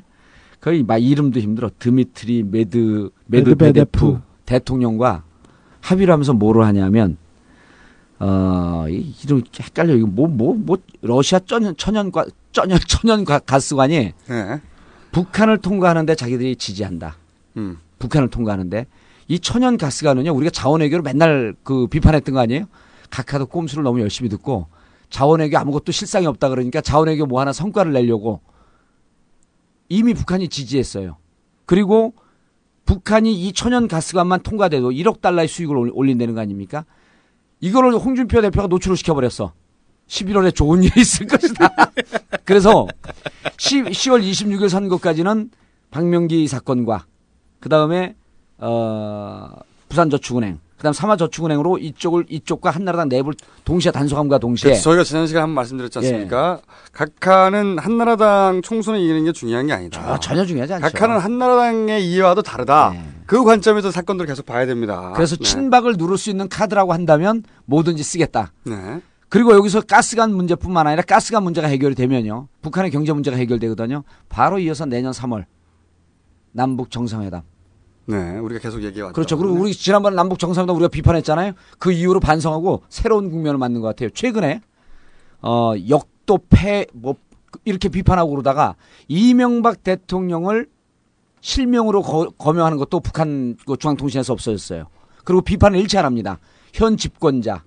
거의 막 이름도 힘들어 드미트리 메드 메드베데프. 대통령과 합의를 하면서 뭐를 하냐면 어 이- 이름 헷갈려 이거 뭐 뭐 뭐 러시아 천연 천연과 천연 천연 가- 가스관이 네. 북한을 통과하는데 자기들이 지지한다. 음. 북한을 통과하는데 이 천연 가스관은요 우리가 자원 외교를 맨날 그 비판했던 거 아니에요? 각하도 꼼수를 너무 열심히 듣고 자원 외교 아무것도 실상이 없다 그러니까 자원 외교 뭐 하나 성과를 내려고 이미 북한이 지지했어요. 그리고 북한이 이 천연 가스관만 통과돼도 1억 달러의 수익을 올- 올린다는 거 아닙니까? 이거를 홍준표 대표가 노출을 시켜버렸어. 11월에 좋은 일이 있을 것이다. 그래서 10, 10월 26일 선거까지는 박명기 사건과 그 다음에 어, 부산저축은행, 그 다음 삼화저축은행으로 이쪽을 이쪽과 한나라당 내부를 동시에 단속함과 동시에 그래서 저희가 지난 시간에 한 번 말씀드렸지 예. 않습니까? 각하는 한나라당 총선에 이기는 게 중요한 게 아니다. 아, 전혀 중요하지 않죠. 각하는 한나라당의 이해와도 다르다. 그 관점에서 사건들을 계속 봐야 됩니다. 그래서 네. 친박을 누를 수 있는 카드라고 한다면 뭐든지 쓰겠다. 네. 그리고 여기서 가스관 문제뿐만 아니라 가스관 문제가 해결이 되면요. 북한의 경제 문제가 해결되거든요. 바로 이어서 내년 3월 남북 정상회담. 네, 우리가 계속 얘기해 왔죠. 그렇죠. 그리고 우리 지난번 남북 정상회담 우리가 비판했잖아요. 그 이후로 반성하고 새로운 국면을 맞는 것 같아요. 최근에 어 역도 패뭐 이렇게 비판하고 그러다가 이명박 대통령을 실명으로 거, 거명하는 것도 북한 그 중앙통신에서 없어졌어요. 그리고 비판을 일체 안 합니다. 현 집권자,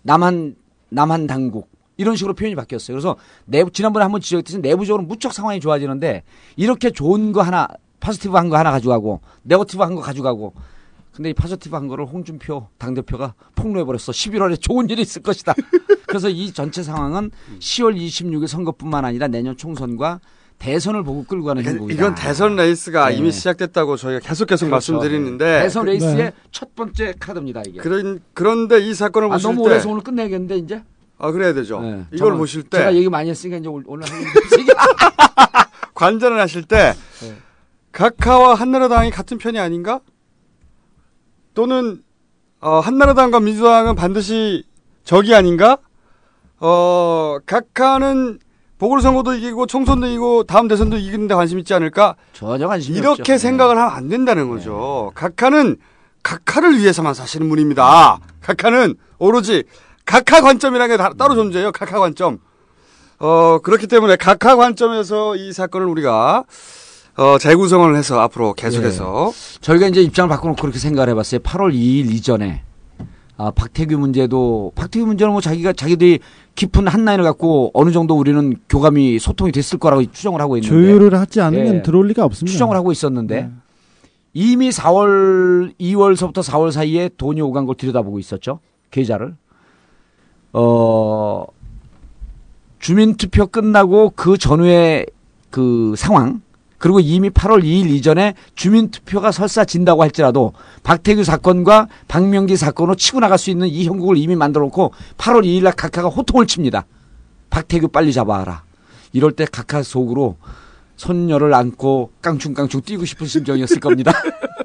남한 남한 당국 이런 식으로 표현이 바뀌었어요. 그래서 내부 지난번에 한번 지적했듯이 내부적으로 무척 상황이 좋아지는데 이렇게 좋은 거 하나 positive 한 거 하나 가져가고 negative 한 거 가져가고 근데 이 positive 한 거를 홍준표 당대표가 폭로해 버렸어. 11월에 좋은 일이 있을 것이다. 그래서 이 전체 상황은 10월 26일 선거뿐만 아니라 내년 총선과 대선을 보고 끌고 가는 행보이다. 이건 대선 레이스가 네. 이미 시작됐다고 저희가 계속 계속 그렇죠. 말씀드리는데 대선 레이스의 네. 첫 번째 카드입니다 이게. 그런 그런데 이 사건을 아, 보실 너무 때 오래서 오늘 끝내야겠는데 이제. 아 그래야 되죠. 네. 이걸 저는 보실 때 제가 얘기 많이 했으니까 이제 올- 오늘 관전을 하실 때 네. 각하와 한나라당이 같은 편이 아닌가? 또는 어, 한나라당과 민주당은 반드시 적이 아닌가? 어, 각하는 보궐선거도 이기고 총선도 이기고 다음 대선도 이기는데 관심 있지 않을까? 전혀 관심이 이렇게 없죠. 네. 생각을 하면 안 된다는 거죠. 각하는 각하를 위해서만 사시는 분입니다. 각하는 오로지 각하 관점이라는 게 다- 따로 존재해요. 각하 관점. 어, 그렇기 때문에 각하 관점에서 이 사건을 우리가 어, 재구성을 해서 앞으로 계속해서 예. 저희가 이제 입장을 바꿔놓고 그렇게 생각을 해봤어요. 8월 2일 이전에 아, 박태규 문제도 박태규 문제는 뭐 자기가 자기들이 깊은 한 라인을 갖고 어느 정도 우리는 교감이 소통이 됐을 거라고 추정을 하고 있는데 조율을 하지 않으면 예. 들어올 리가 없습니다. 추정을 하고 있었는데 네. 이미 4월 2월서부터 4월 사이에 돈이 오간 걸 들여다보고 있었죠 계좌를 어 주민 투표 끝나고 그 전후의 그 상황 그리고 이미 8월 2일 이전에 주민 투표가 설사 진다고 할지라도 박태규 사건과 박명기 사건으로 치고 나갈 수 있는 이 형국을 이미 만들어 놓고 8월 2일 날 각하가 호통을 칩니다. 박태규 빨리 잡아라. 이럴 때 각하 속으로 손녀를 안고 깡충깡충 뛰고 싶은 심정이었을 겁니다.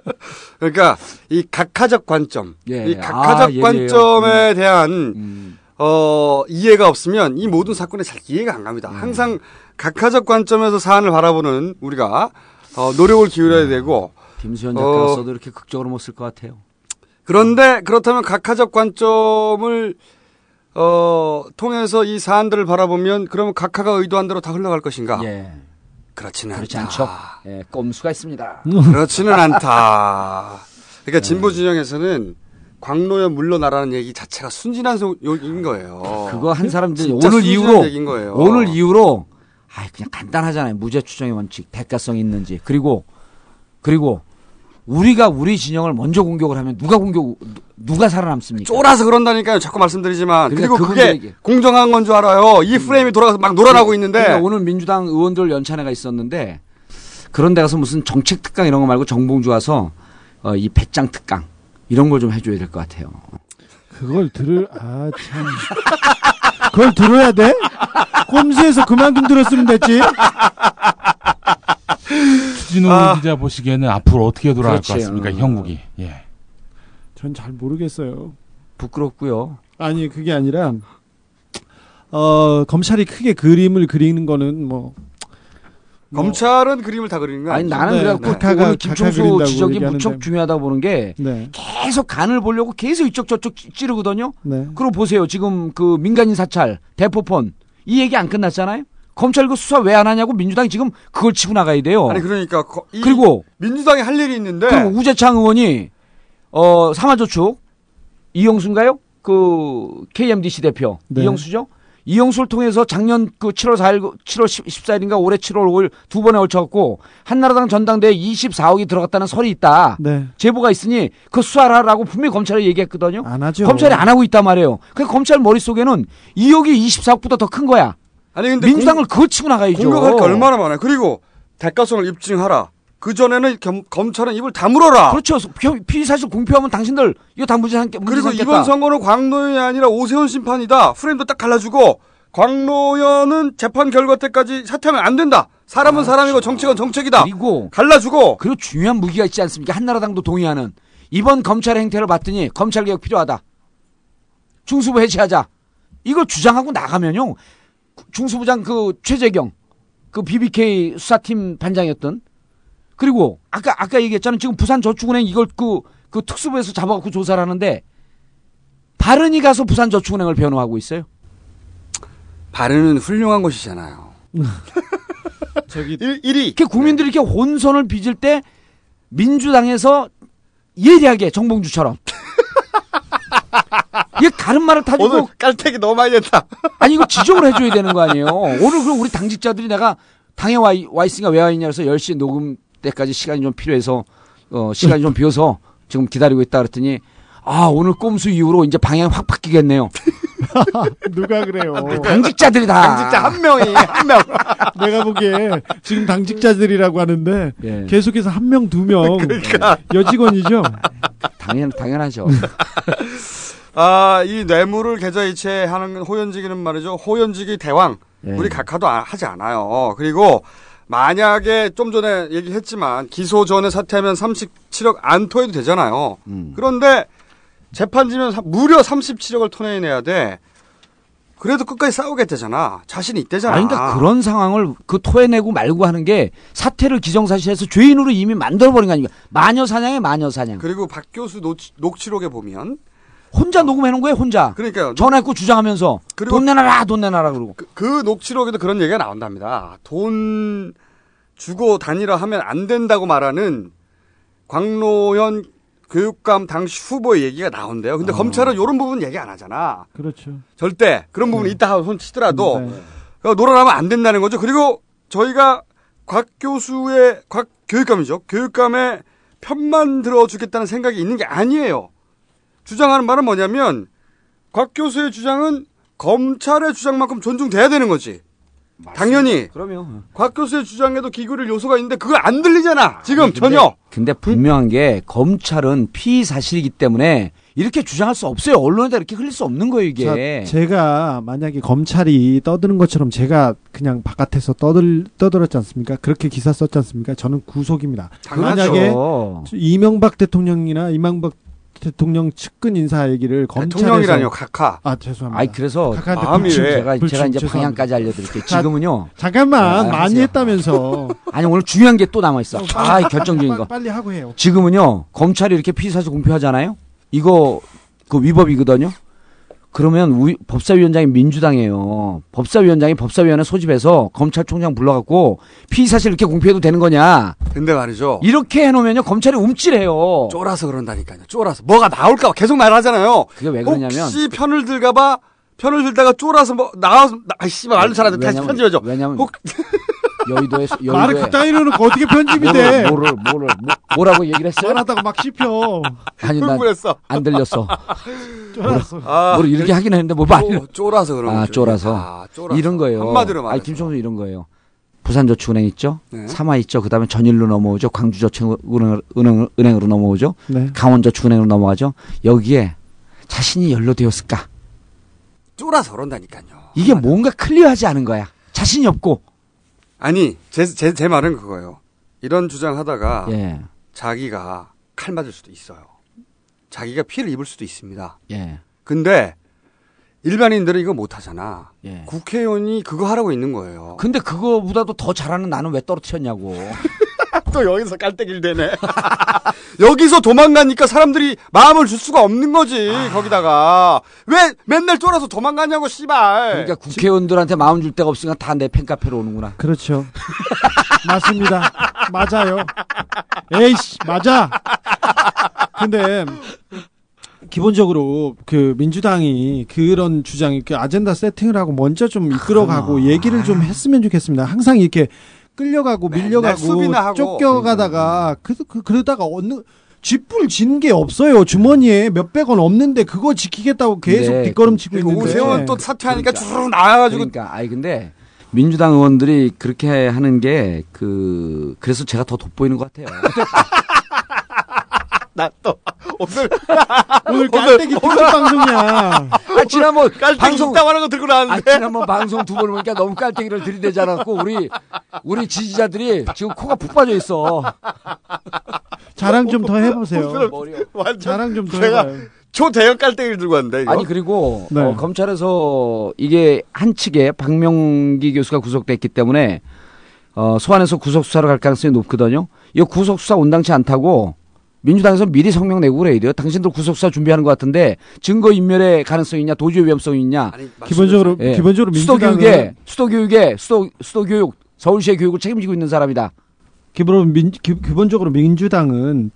그러니까 이 각하적 관점, 예. 이 각하적 아. 관점에 음. 대한 어, 이해가 없으면 이 모든 사건에 잘 이해가 안 갑니다. 음. 항상 각하적 관점에서 사안을 바라보는 우리가 어, 노력을 기울여야 되고 김수현 어, 작가로서도 이렇게 극적으로 못 쓸 것 같아요. 그런데 그렇다면 각하적 관점을 어, 통해서 이 사안들을 바라보면 그러면 각하가 의도한 대로 다 흘러갈 것인가? 예. 그렇지는 그렇지 않다. 않죠. 예, 꼼수가 있습니다. 그렇지는 않다. 그러니까 진보 진영에서는 광로에 물러나라는 얘기 자체가 순진한 소인 거예요. 그거 한 사람들이 진짜 오늘 이후로. 오늘 이후로 아 그냥 간단하잖아요. 무죄 추정의 원칙, 대가성이 있는지 그리고 그리고 우리가 우리 진영을 먼저 공격을 하면 누가 공격 누가 살아남습니까? 쫄아서 그런다니까요. 자꾸 말씀드리지만 그러니까 그리고 그게 공정한 건 줄 알아요. 이 프레임이 돌아가서 막 놀아나고 있는데 그러니까 오늘 민주당 의원들 연찬회가 있었는데 그런 데 가서 무슨 정책 특강 이런 거 말고 정봉주 와서 어, 이 배짱 특강 이런 걸 좀 해줘야 될 것 같아요. 그걸 들을 아 참. 그걸 들어야 돼? 꼼수에서 그만 좀 들었으면 됐지. 주진우 기자 보시기에는 앞으로 어떻게 돌아갈 그렇지. 것 같습니까? 어. 형국이. 예. 전 잘 모르겠어요. 부끄럽고요. 아니 그게 아니라 어 검찰이 크게 그림을 그리는 거는 뭐 검찰은 그림을 다 그리는 거 아니? 나는 네, 그래갖고 오늘 각하 김총수 지적이. 무척 중요하다고 보는 게 네. 계속 간을 보려고 계속 이쪽 저쪽 찌- 찌르거든요. 네. 그리고 보세요. 지금 그 민간인 사찰, 대포폰 이 얘기 안 끝났잖아요. 검찰 그 수사 왜 안 하냐고 민주당이 지금 그걸 치고 나가야 돼요. 아니 그러니까 거- 이 그리고 민주당이 할 일이 있는데 그리고 우재창 의원이 어 삼화저축 이영수인가요? 그 KMDC 대표 네. 이영수죠. 이영수를 통해서 작년 그 7월 4일, 7월 14일인가 올해 7월 5일 두 번에 걸쳐갖고 한나라당 전당대회 24억이 들어갔다는 설이 있다. 네. 제보가 있으니 그 수사하라고 분명히 검찰에 얘기했거든요. 안 하죠. 검찰이 안 하고 있단 말이에요. 그 검찰 머릿속에는 2억이 24억보다 더 큰 거야. 아니 근데 민주당을 그거 치고 나가야죠. 공격할 게 얼마나 많아요. 그리고 대가성을 입증하라. 그 전에는 검찰은 입을 다물어라. 그렇죠. 피- 피의 사실 공표하면 당신들 이거 다 문제 삼겠 그리고 삼겠다. 이번 선거는 광노현이 아니라 오세훈 심판이다. 프레임도 딱 갈라주고 광노현은 재판 결과 때까지 사퇴하면 안 된다. 사람은 사람이고 정책은 정책이다. 그리고 갈라주고 그리고 중요한 무기가 있지 않습니까? 한나라당도 동의하는 이번 검찰의 행태를 봤더니 검찰 개혁 필요하다. 중수부 해체하자. 이걸 주장하고 나가면요. 중수부장 그 최재경 그 BBK 수사팀 반장이었던 그리고 아까 아까 얘기했잖아요. 지금 부산 저축은행 이걸 그, 그 특수부에서 잡아갖고 조사를 하는데 바른이 가서 부산 저축은행을 변호하고 있어요. 바르는 훌륭한 곳이잖아요. 저기 1위. 이렇게 국민들이 이렇게 혼선을 빚을 때 민주당에서 예리하게 정봉주처럼 이게 다른 말을 타지고 오늘 깔때기 너무 많이 했다. 아니 이거 지적을 해줘야 되는 거 아니에요. 오늘 그럼 우리 당직자들이 내가 당에 와, 있- 와 있으니까 왜 와 있냐 그래서 10시 녹음 때까지 시간이 좀 필요해서 어, 시간이 좀 비어서 지금 기다리고 있다 그랬더니 아 오늘 꼼수 이후로 이제 방향이 확 바뀌겠네요. 누가 그래요? 당직자들이 다. 당직자 한 명이 한 명. 내가 보기에 지금 당직자들이라고 하는데 예. 계속해서 한 명, 두 명 그러니까. 여직원이죠. 당연 당연하죠. 아, 이 뇌물을 계좌이체하는 호연직이는 말이죠. 호연직이 대왕. 예. 우리 각하도 아- 하지 않아요. 그리고 만약에 좀 전에 얘기했지만 기소 전에 사퇴하면 37억 안 토해도 되잖아요. 음. 그런데 재판지면 사- 무려 37억을 토해내야 돼. 그래도 끝까지 싸우겠다잖아. 자신이 있대잖아. 아니, 그러니까 그런 상황을 그 토해내고 말고 하는 게 사태를 기정사실해서 죄인으로 이미 만들어버린 거 아닙니까? 마녀 사냥에 마녀 사냥. 그리고 박 교수 녹취, 녹취록에 보면 혼자 녹음해 놓은 거예요, 혼자. 그러니까요. 전화했고 주장하면서 그리고 돈 내놔라, 돈 내놔라 그러고. 그, 그 녹취록에도 그런 얘기가 나온답니다. 돈 주고 다니라 하면 안 된다고 말하는 광노현 교육감 당시 후보의 얘기가 나온대요. 근데 검찰은 이런 부분 얘기 안 하잖아. 그렇죠. 절대 그런 부분 이 있다 하고 손 치더라도 네. 그 놀아나면 안 된다는 거죠. 그리고 저희가 곽 교수의 곽 교육감이죠. 교육감의 편만 들어주겠다는 생각이 있는 게 아니에요. 주장하는 말은 뭐냐면 곽 교수의 주장은 검찰의 주장만큼 존중돼야 되는 거지. 당연히 그러면 곽 교수의 주장에도 기구를 요소가 있는데 그걸 안 들리잖아. 지금 아니, 근데- 전혀. 근데 분명한 게 검찰은 피의 사실이기 때문에 이렇게 주장할 수 없어요. 언론에다 이렇게 흘릴 수 없는 거예요, 이게. 자, 제가 만약에 검찰이 떠드는 것처럼 제가 그냥 바깥에서 떠들 떠들었지 않습니까? 그렇게 기사 썼지 않습니까? 저는 구속입니다. 당연하죠. 만약에 이명박 대통령이나 이명박 대통령 측근 인사 얘기를 검찰에서 대통령이라뇨, 각하. 아 죄송합니다. 아이 그래서 각하한테 마음이 왜? 제가 불충, 제가 이제 죄송합니다. 방향까지 알려드릴게요. 자, 지금은요. 잠깐만 아, 많이. 했다면서 아니 오늘 중요한 게 또 남아 있어. 아, 결정적인 거. 빨리 하고 해요. 지금은요 검찰이 이렇게 피의 사실 공표하잖아요. 이거 그 위법이거든요. 그러면 우리 법사위원장이 민주당이에요. 법사위원장이 법사위원회 소집해서 검찰총장 불러갖고 피의 사실 이렇게 공표해도 되는 거냐? 근데 말이죠. 이렇게 해놓으면요 검찰이 움찔해요. 쫄아서 그런다니까요. 쫄아서 뭐가 나올까 봐 계속 말하잖아요. 그게 왜 그러냐면 혹시 편을 들까봐 편을 들다가 쫄아서 뭐 나와서 아씨 말을 잘하는데 다시 편집해줘. 왜냐면 혹- 여의도에 여의도에 말을 그따위 이러놓고 어떻게 편집이 돼? 뭐를 뭐를 뭐, 뭐라고 얘기를 했어요? 뻔하다고 막 씹혀. 아니. 난안 들렸어. 쫄았어. 아, 뭘 이렇게 하긴 했는데 뭐 말이 쫄- 쫄아서 그런 아 거죠. 쫄아서. 아, 쫄아서. 이런 거예요. 한마디로 말해서. 아니 김종수 이런 거예요. 부산저축은행 있죠. 네. 삼화 있죠. 그 다음에 전일로 넘어오죠. 광주저축은행 은행, 넘어오죠. 네. 강원저축은행으로 넘어가죠. 여기에 자신이 연루되었을까? 쫄아서 그런다니까요. 이게 뭔가 클리어하지 않은 거야. 자신이 없고. 아니 제 제 제 말은 그거예요. 이런 주장하다가 예. 자기가 칼 맞을 수도 있어요. 자기가 피해를 입을 수도 있습니다. 예. 근데 일반인들은 이거 못 하잖아. 예. 국회의원이 그거 하라고 있는 거예요. 근데 그거보다도 더 잘하는 나는 왜 떨어뜨렸냐고. 또 여기서 깔때기를 대네. 여기서 도망가니까 사람들이 마음을 줄 수가 없는 거지. 아. 거기다가 왜 맨날 쫄아서 도망가냐고 씨발. 그러니까 국회의원들한테 마음 줄 데가 없으니까 다 내 팬카페로 오는구나. 그렇죠. 맞습니다. 맞아요. 에이씨, 맞아. 근데 기본적으로 그 민주당이 그런 주장 이렇게 아젠다 세팅을 하고 먼저 좀 이끌어가고 얘기를 좀 했으면 좋겠습니다. 항상 이렇게 끌려가고 밀려가고 수비나 하고. 쫓겨가다가 그, 그 그러다가 어느 쥐뿔 진 게 없어요. 주머니에 몇백 원 없는데 그거 지키겠다고 계속 네. 뒷걸음치고 그리고 있는데 오세훈 또 사퇴하니까 주르륵 나와가지고 그러니까 아니 근데 민주당 의원들이 그렇게 하는 게 그 그래서 제가 더 돋보이는 것 같아요. 나 또 오늘 오늘 깔때기 특집 방송이야. 아, 지난번 깔때기 방송 있다고 하는 거 들고 아, 나왔는데. 지난번 방송 두 번 보니까 너무 깔때기를 들이대지 않았고 우리 우리 지지자들이 지금 코가 푹 빠져 있어. 자랑 좀 더 해보세요. 완전 자랑 좀더 제가 해봐요. 초대형 깔때기를 들고 왔는데 이거. 아니 그리고 네. 어, 검찰에서 이게 한 측에 박명기 교수가 구속됐기 때문에 어, 소환해서 구속 수사를 갈 가능성이 높거든요. 이 구속 수사 온당치 않다고 민주당에서 미리 성명 내고 그래 이래요. 당신들 구속 수사 준비하는 것 같은데 증거 인멸의 가능성이 있냐, 도주의 위험성이 있냐. 아니, 기본적으로 예. 기본적으로 수도 민주당은 교육에 수도 교육에 수도 수도 교육 서울시의 교육을 책임지고 있는 사람이다. 기본 민, 기, 기본적으로 민주당은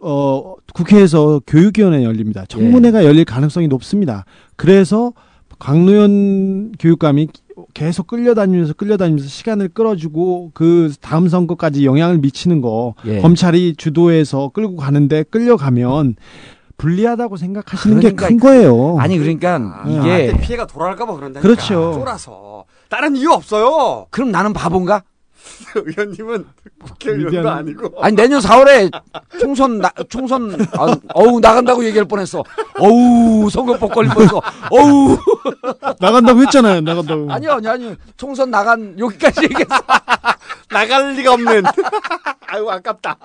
어, 국회에서 교육위원회 열립니다. 청문회가 열릴 가능성이 높습니다. 그래서 강노현 교육감이 계속 끌려다니면서 끌려다니면서 시간을 끌어주고 그 다음 선거까지 영향을 미치는 거 예. 검찰이 주도해서 끌고 가는데 끌려가면 불리하다고 생각하시는 그러니까 게큰 거예요. 아니 그러니까 예. 이게 나한테 피해가 돌아갈까 봐 그런다니까. 그렇죠. 쫄아서. 다른 이유 없어요. 그럼 나는 바본가? 의원님은 국회의원도 아니고. 아니 내년 4월에 총선 나, 총선 아, 어우 나간다고 얘기할 뻔했어. 어우 선거법 걸리면서 어우 나간다고 했잖아요. 나간다고. 아니요 아니 아니 총선 나간 여기까지 얘기했어. 나갈 리가 없는. 아유 아깝다.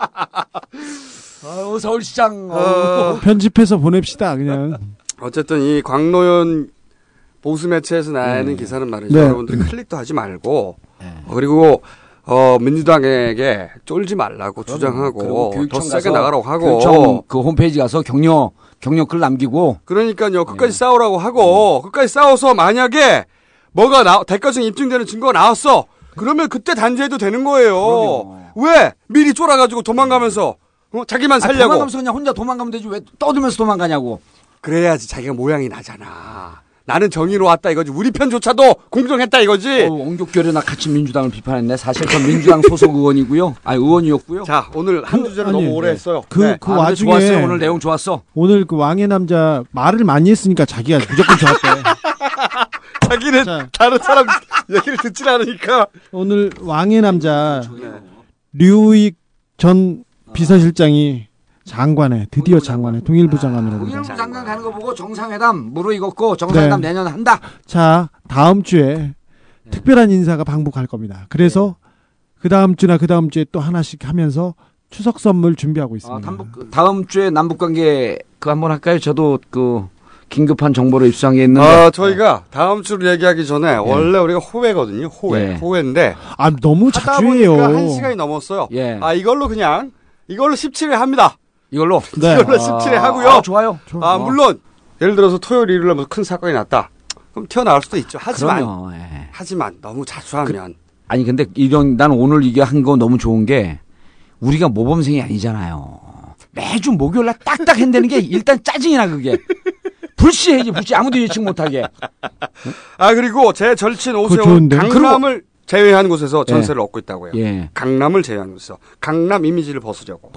아유 서울시장. 어, 편집해서 보냅시다. 그냥. 어쨌든 이 광노현 보수 매체에서 나는 기사는 말이죠. 네. 여러분들이 클릭도 하지 말고 어, 그리고 어 민주당에게 쫄지 말라고 주장하고 그리고 더 교육청 세게 나가라고 하고. 교육청 그 홈페이지 가서 격려 격려 글 남기고. 그러니까요. 끝까지 싸우라고 하고. 끝까지 싸워서 만약에 뭐가 나 대가성 입증되는 증거가 나왔어. 그러면 그때 단죄해도 되는 거예요. 왜? 미리 쫄아가지고 도망가면서 어? 자기만 아, 살려고. 도망가면서 그냥 혼자 도망가면 되지. 왜 떠들면서 도망가냐고. 그래야지 자기가 모양이 나잖아 나는 정의로 왔다 이거지 우리 편조차도 공정했다 이거지 어, 옹격결이나 같이 민주당을 비판했네. 사실 전 민주당 소속 의원이고요. 아니 의원이었고요. 자 오늘 한 주제를 아니, 너무 오래 네. 했어요 그, 네. 그 아, 와중에 좋았어요. 오늘 내용 좋았어. 오늘 그 왕의 남자 말을 많이 했으니까 자기가 무조건 좋았대. 자기는 다른 사람 얘기를 듣질 않으니까 오늘 왕의 남자 류익 전 비서실장이 장관에 드디어 장관에 통일부 장관으로 통일부 올라. 장관 가는 거 보고 정상회담 무르익었고 정상회담 네. 내년 한다. 자 다음 주에 특별한 인사가 방북할 겁니다. 그래서 그 다음 주나 그 다음 주에 또 하나씩 하면서 추석 선물 준비하고 아, 있습니다. 남북, 다음 주에 남북 관계 그 한번 할까요? 저도 그 긴급한 정보를 입수한 게 있는데. 아, 저희가 다음 주를 얘기하기 전에 원래 우리가 호회거든요. 호회. 예. 호회인데 아 너무 하다 자주 보니까 해요. 한 시간이 넘었어요. 예. 아 이걸로 그냥 이걸로 17회 합니다. 이걸로 네. 이걸로 아, 17회 하고요. 아, 좋아요. 아 물론 예를 들어서 토요일 일요일에 무슨 큰 사건이 났다. 그럼 튀어나올 수도 있죠. 하지만 그럼요. 예. 하지만 너무 자주 하면 아니 근데 이런 난 오늘 이게 한 거 너무 좋은 게 우리가 모범생이 아니잖아요. 매주 목요일 날 딱딱 한다는 게 일단 짜증이 나 그게. 불시해지 불시 아무도 예측 못하게. 아 그리고 제 절친 오세훈. 강남을 제외한 곳에서 전세를 얻고 있다고요. 예. 강남을 제외한 곳에서 강남 이미지를 벗으려고.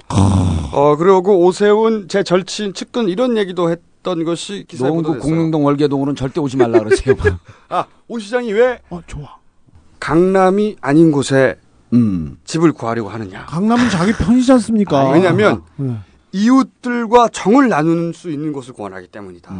어 그리고 오세훈 제 절친 측근 이런 얘기도 했던 것이 기사에 보도됐어요. 공릉동 월계동으로는 절대 오지 말라 그러세요. 아오 시장이 왜 어 좋아. 강남이 아닌 곳에 음. 집을 구하려고 하느냐. 강남은 자기 편이지 않습니까? 아, 왜냐면 네. 이웃들과 정을 나눌 수 있는 곳을 원하기 때문이다.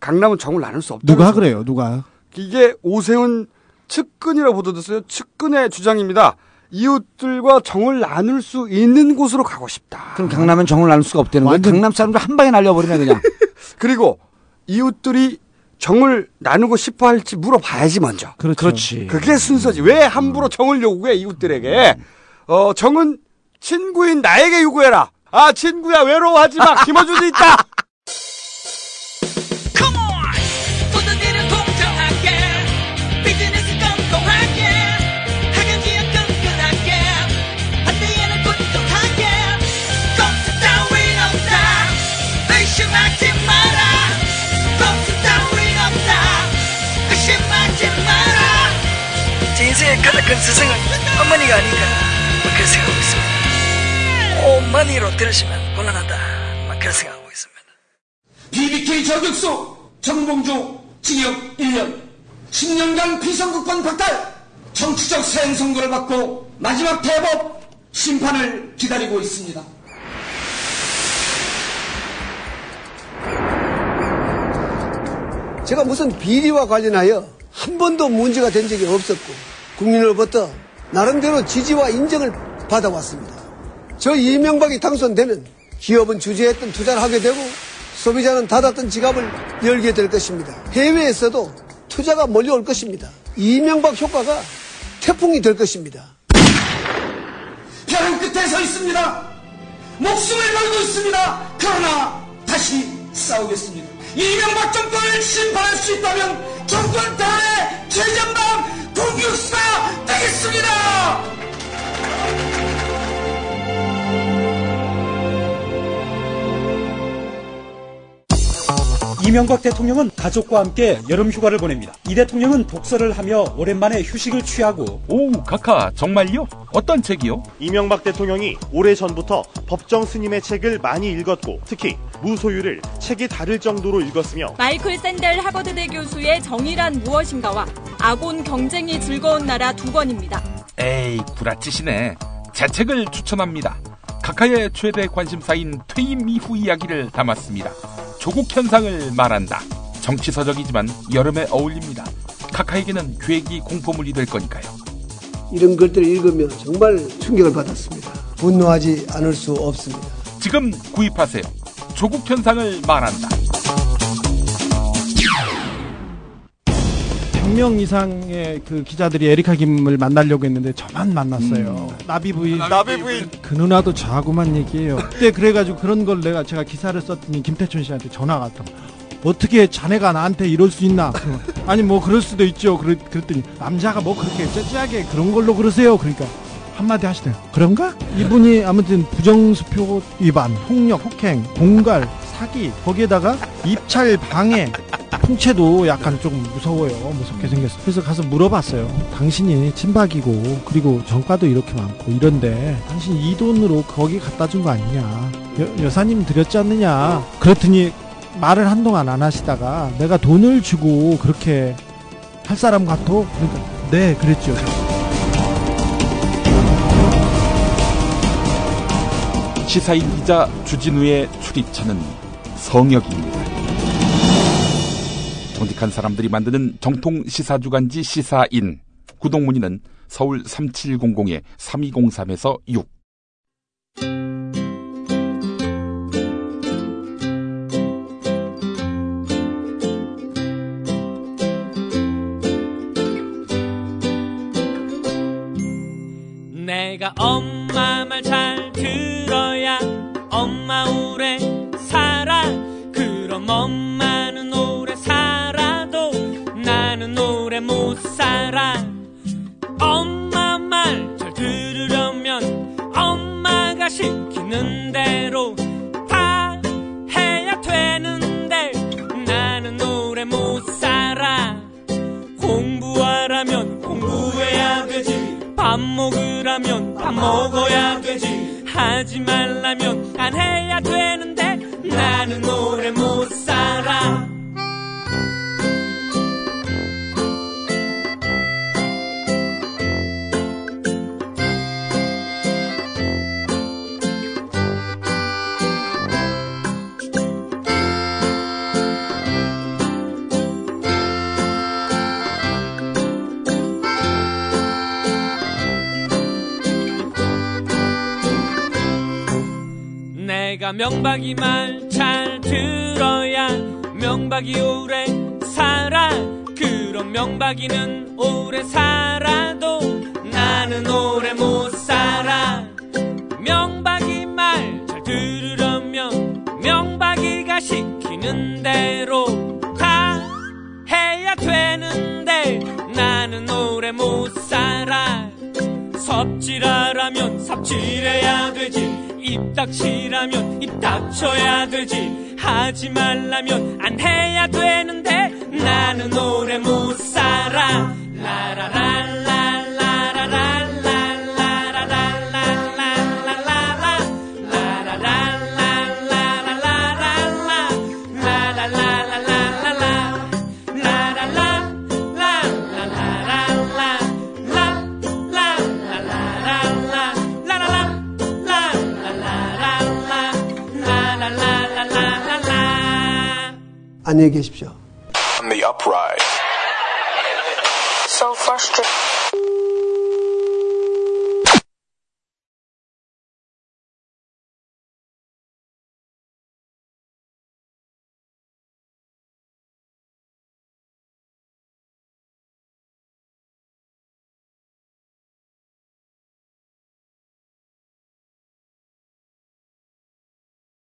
강남은 정을 나눌 수 없다. 누가 그래요? 누가? 이게 오세훈 측근이라고 보도됐어요. 측근의 주장입니다. 이웃들과 정을 나눌 수 있는 곳으로 가고 싶다. 그럼 강남은 정을 나눌 수가 없다는 거예요. 강남 사람들 한 방에 날려버리네 그냥. 그리고 이웃들이 정을 나누고 싶어 할지 물어봐야지 먼저. 그렇죠. 그렇지. 그게 순서지. 왜 함부로 정을 요구해 이웃들에게? 어 정은 친구인 나에게 요구해라. 아 친구야 외로워하지 마. 김어준이 있다. 큰 스승은 어머니가 아닌가 뭐 그런 생각하고 있습니다. 어머니로 들으시면 곤란하다 막 그런 생각하고 있습니다. BBK 저격수 정봉주 징역 1년 10년간 비선거권 박탈 정치적 사형 선고를 받고 마지막 대법 심판을 기다리고 있습니다. 제가 무슨 비리와 관련하여 한 번도 문제가 된 적이 없었고 국민으로부터 나름대로 지지와 인정을 받아왔습니다. 저 이명박이 당선되면 기업은 주저했던 투자를 하게 되고 소비자는 닫았던 지갑을 열게 될 것입니다. 해외에서도 투자가 몰려올 것입니다. 이명박 효과가 태풍이 될 것입니다. 벼랑 끝에 서 있습니다. 목숨을 걸고 있습니다. 그러나 다시 싸우겠습니다. 이명박 정권을 심판할 수 있다면 정권 탄핵 최전방 통육사 되겠습니다. 이명박 대통령은 가족과 함께 여름 휴가를 보냅니다. 이 대통령은 독서를 하며 오랜만에 휴식을 취하고 오, 카카, 정말요? 어떤 책이요? 이명박 대통령이 오래전부터 법정 스님의 책을 많이 읽었고 특히 무소유를 책이 다를 정도로 읽었으며 마이클 샌델 하버드대 교수의 정의란 무엇인가와 아곤 경쟁이 즐거운 나라 두 권입니다. 에이, 구라치시네. 제 책을 추천합니다. 카카의 최대 관심사인 퇴임 이후 이야기를 담았습니다. 조국 현상을 말한다. 정치서적이지만 여름에 어울립니다. 카카에게는 계획이 공포물이 될 거니까요. 이런 것들을 읽으면 정말 충격을 받았습니다. 분노하지 않을 수 없습니다. 지금 구입하세요. 조국 현상을 말한다. 100명 이상의 그 기자들이 에리카 김을 만나려고 했는데 저만 만났어요. 나비 부인. 나비 부인. 그 누나도 저하고만 얘기해요. 그때 그래가지고 그런 걸 내가 제가 기사를 썼더니 김태춘 씨한테 전화가 왔다. 어떻게 자네가 나한테 이럴 수 있나? 아니 뭐 그럴 수도 있죠. 그랬, 그랬더니 남자가 뭐 그렇게 째째하게 그런 걸로 그러세요. 그러니까 한마디 하시네요. 그런가? 이분이 아무튼 부정수표 위반, 폭력, 폭행, 공갈, 사기 거기에다가 입찰 방해 풍채도 약간 조금 무서워요. 무섭게 생겼어. 그래서 가서 물어봤어요. 당신이 친박이고 그리고 정가도 이렇게 많고 이런데 당신 이 돈으로 거기 갖다 준 거 아니냐? 여, 여사님 드렸지 않느냐? 그랬더니 말을 한동안 안 하시다가 내가 돈을 주고 그렇게 할 사람 같아? 그러니까 네 그랬죠. 시사인 기자 주진우의 출입처는 성역입니다. 정직한 사람들이 만드는 정통 시사주간지 시사인. 구독 문의는 서울 3700-3203에서 6. 내가 엄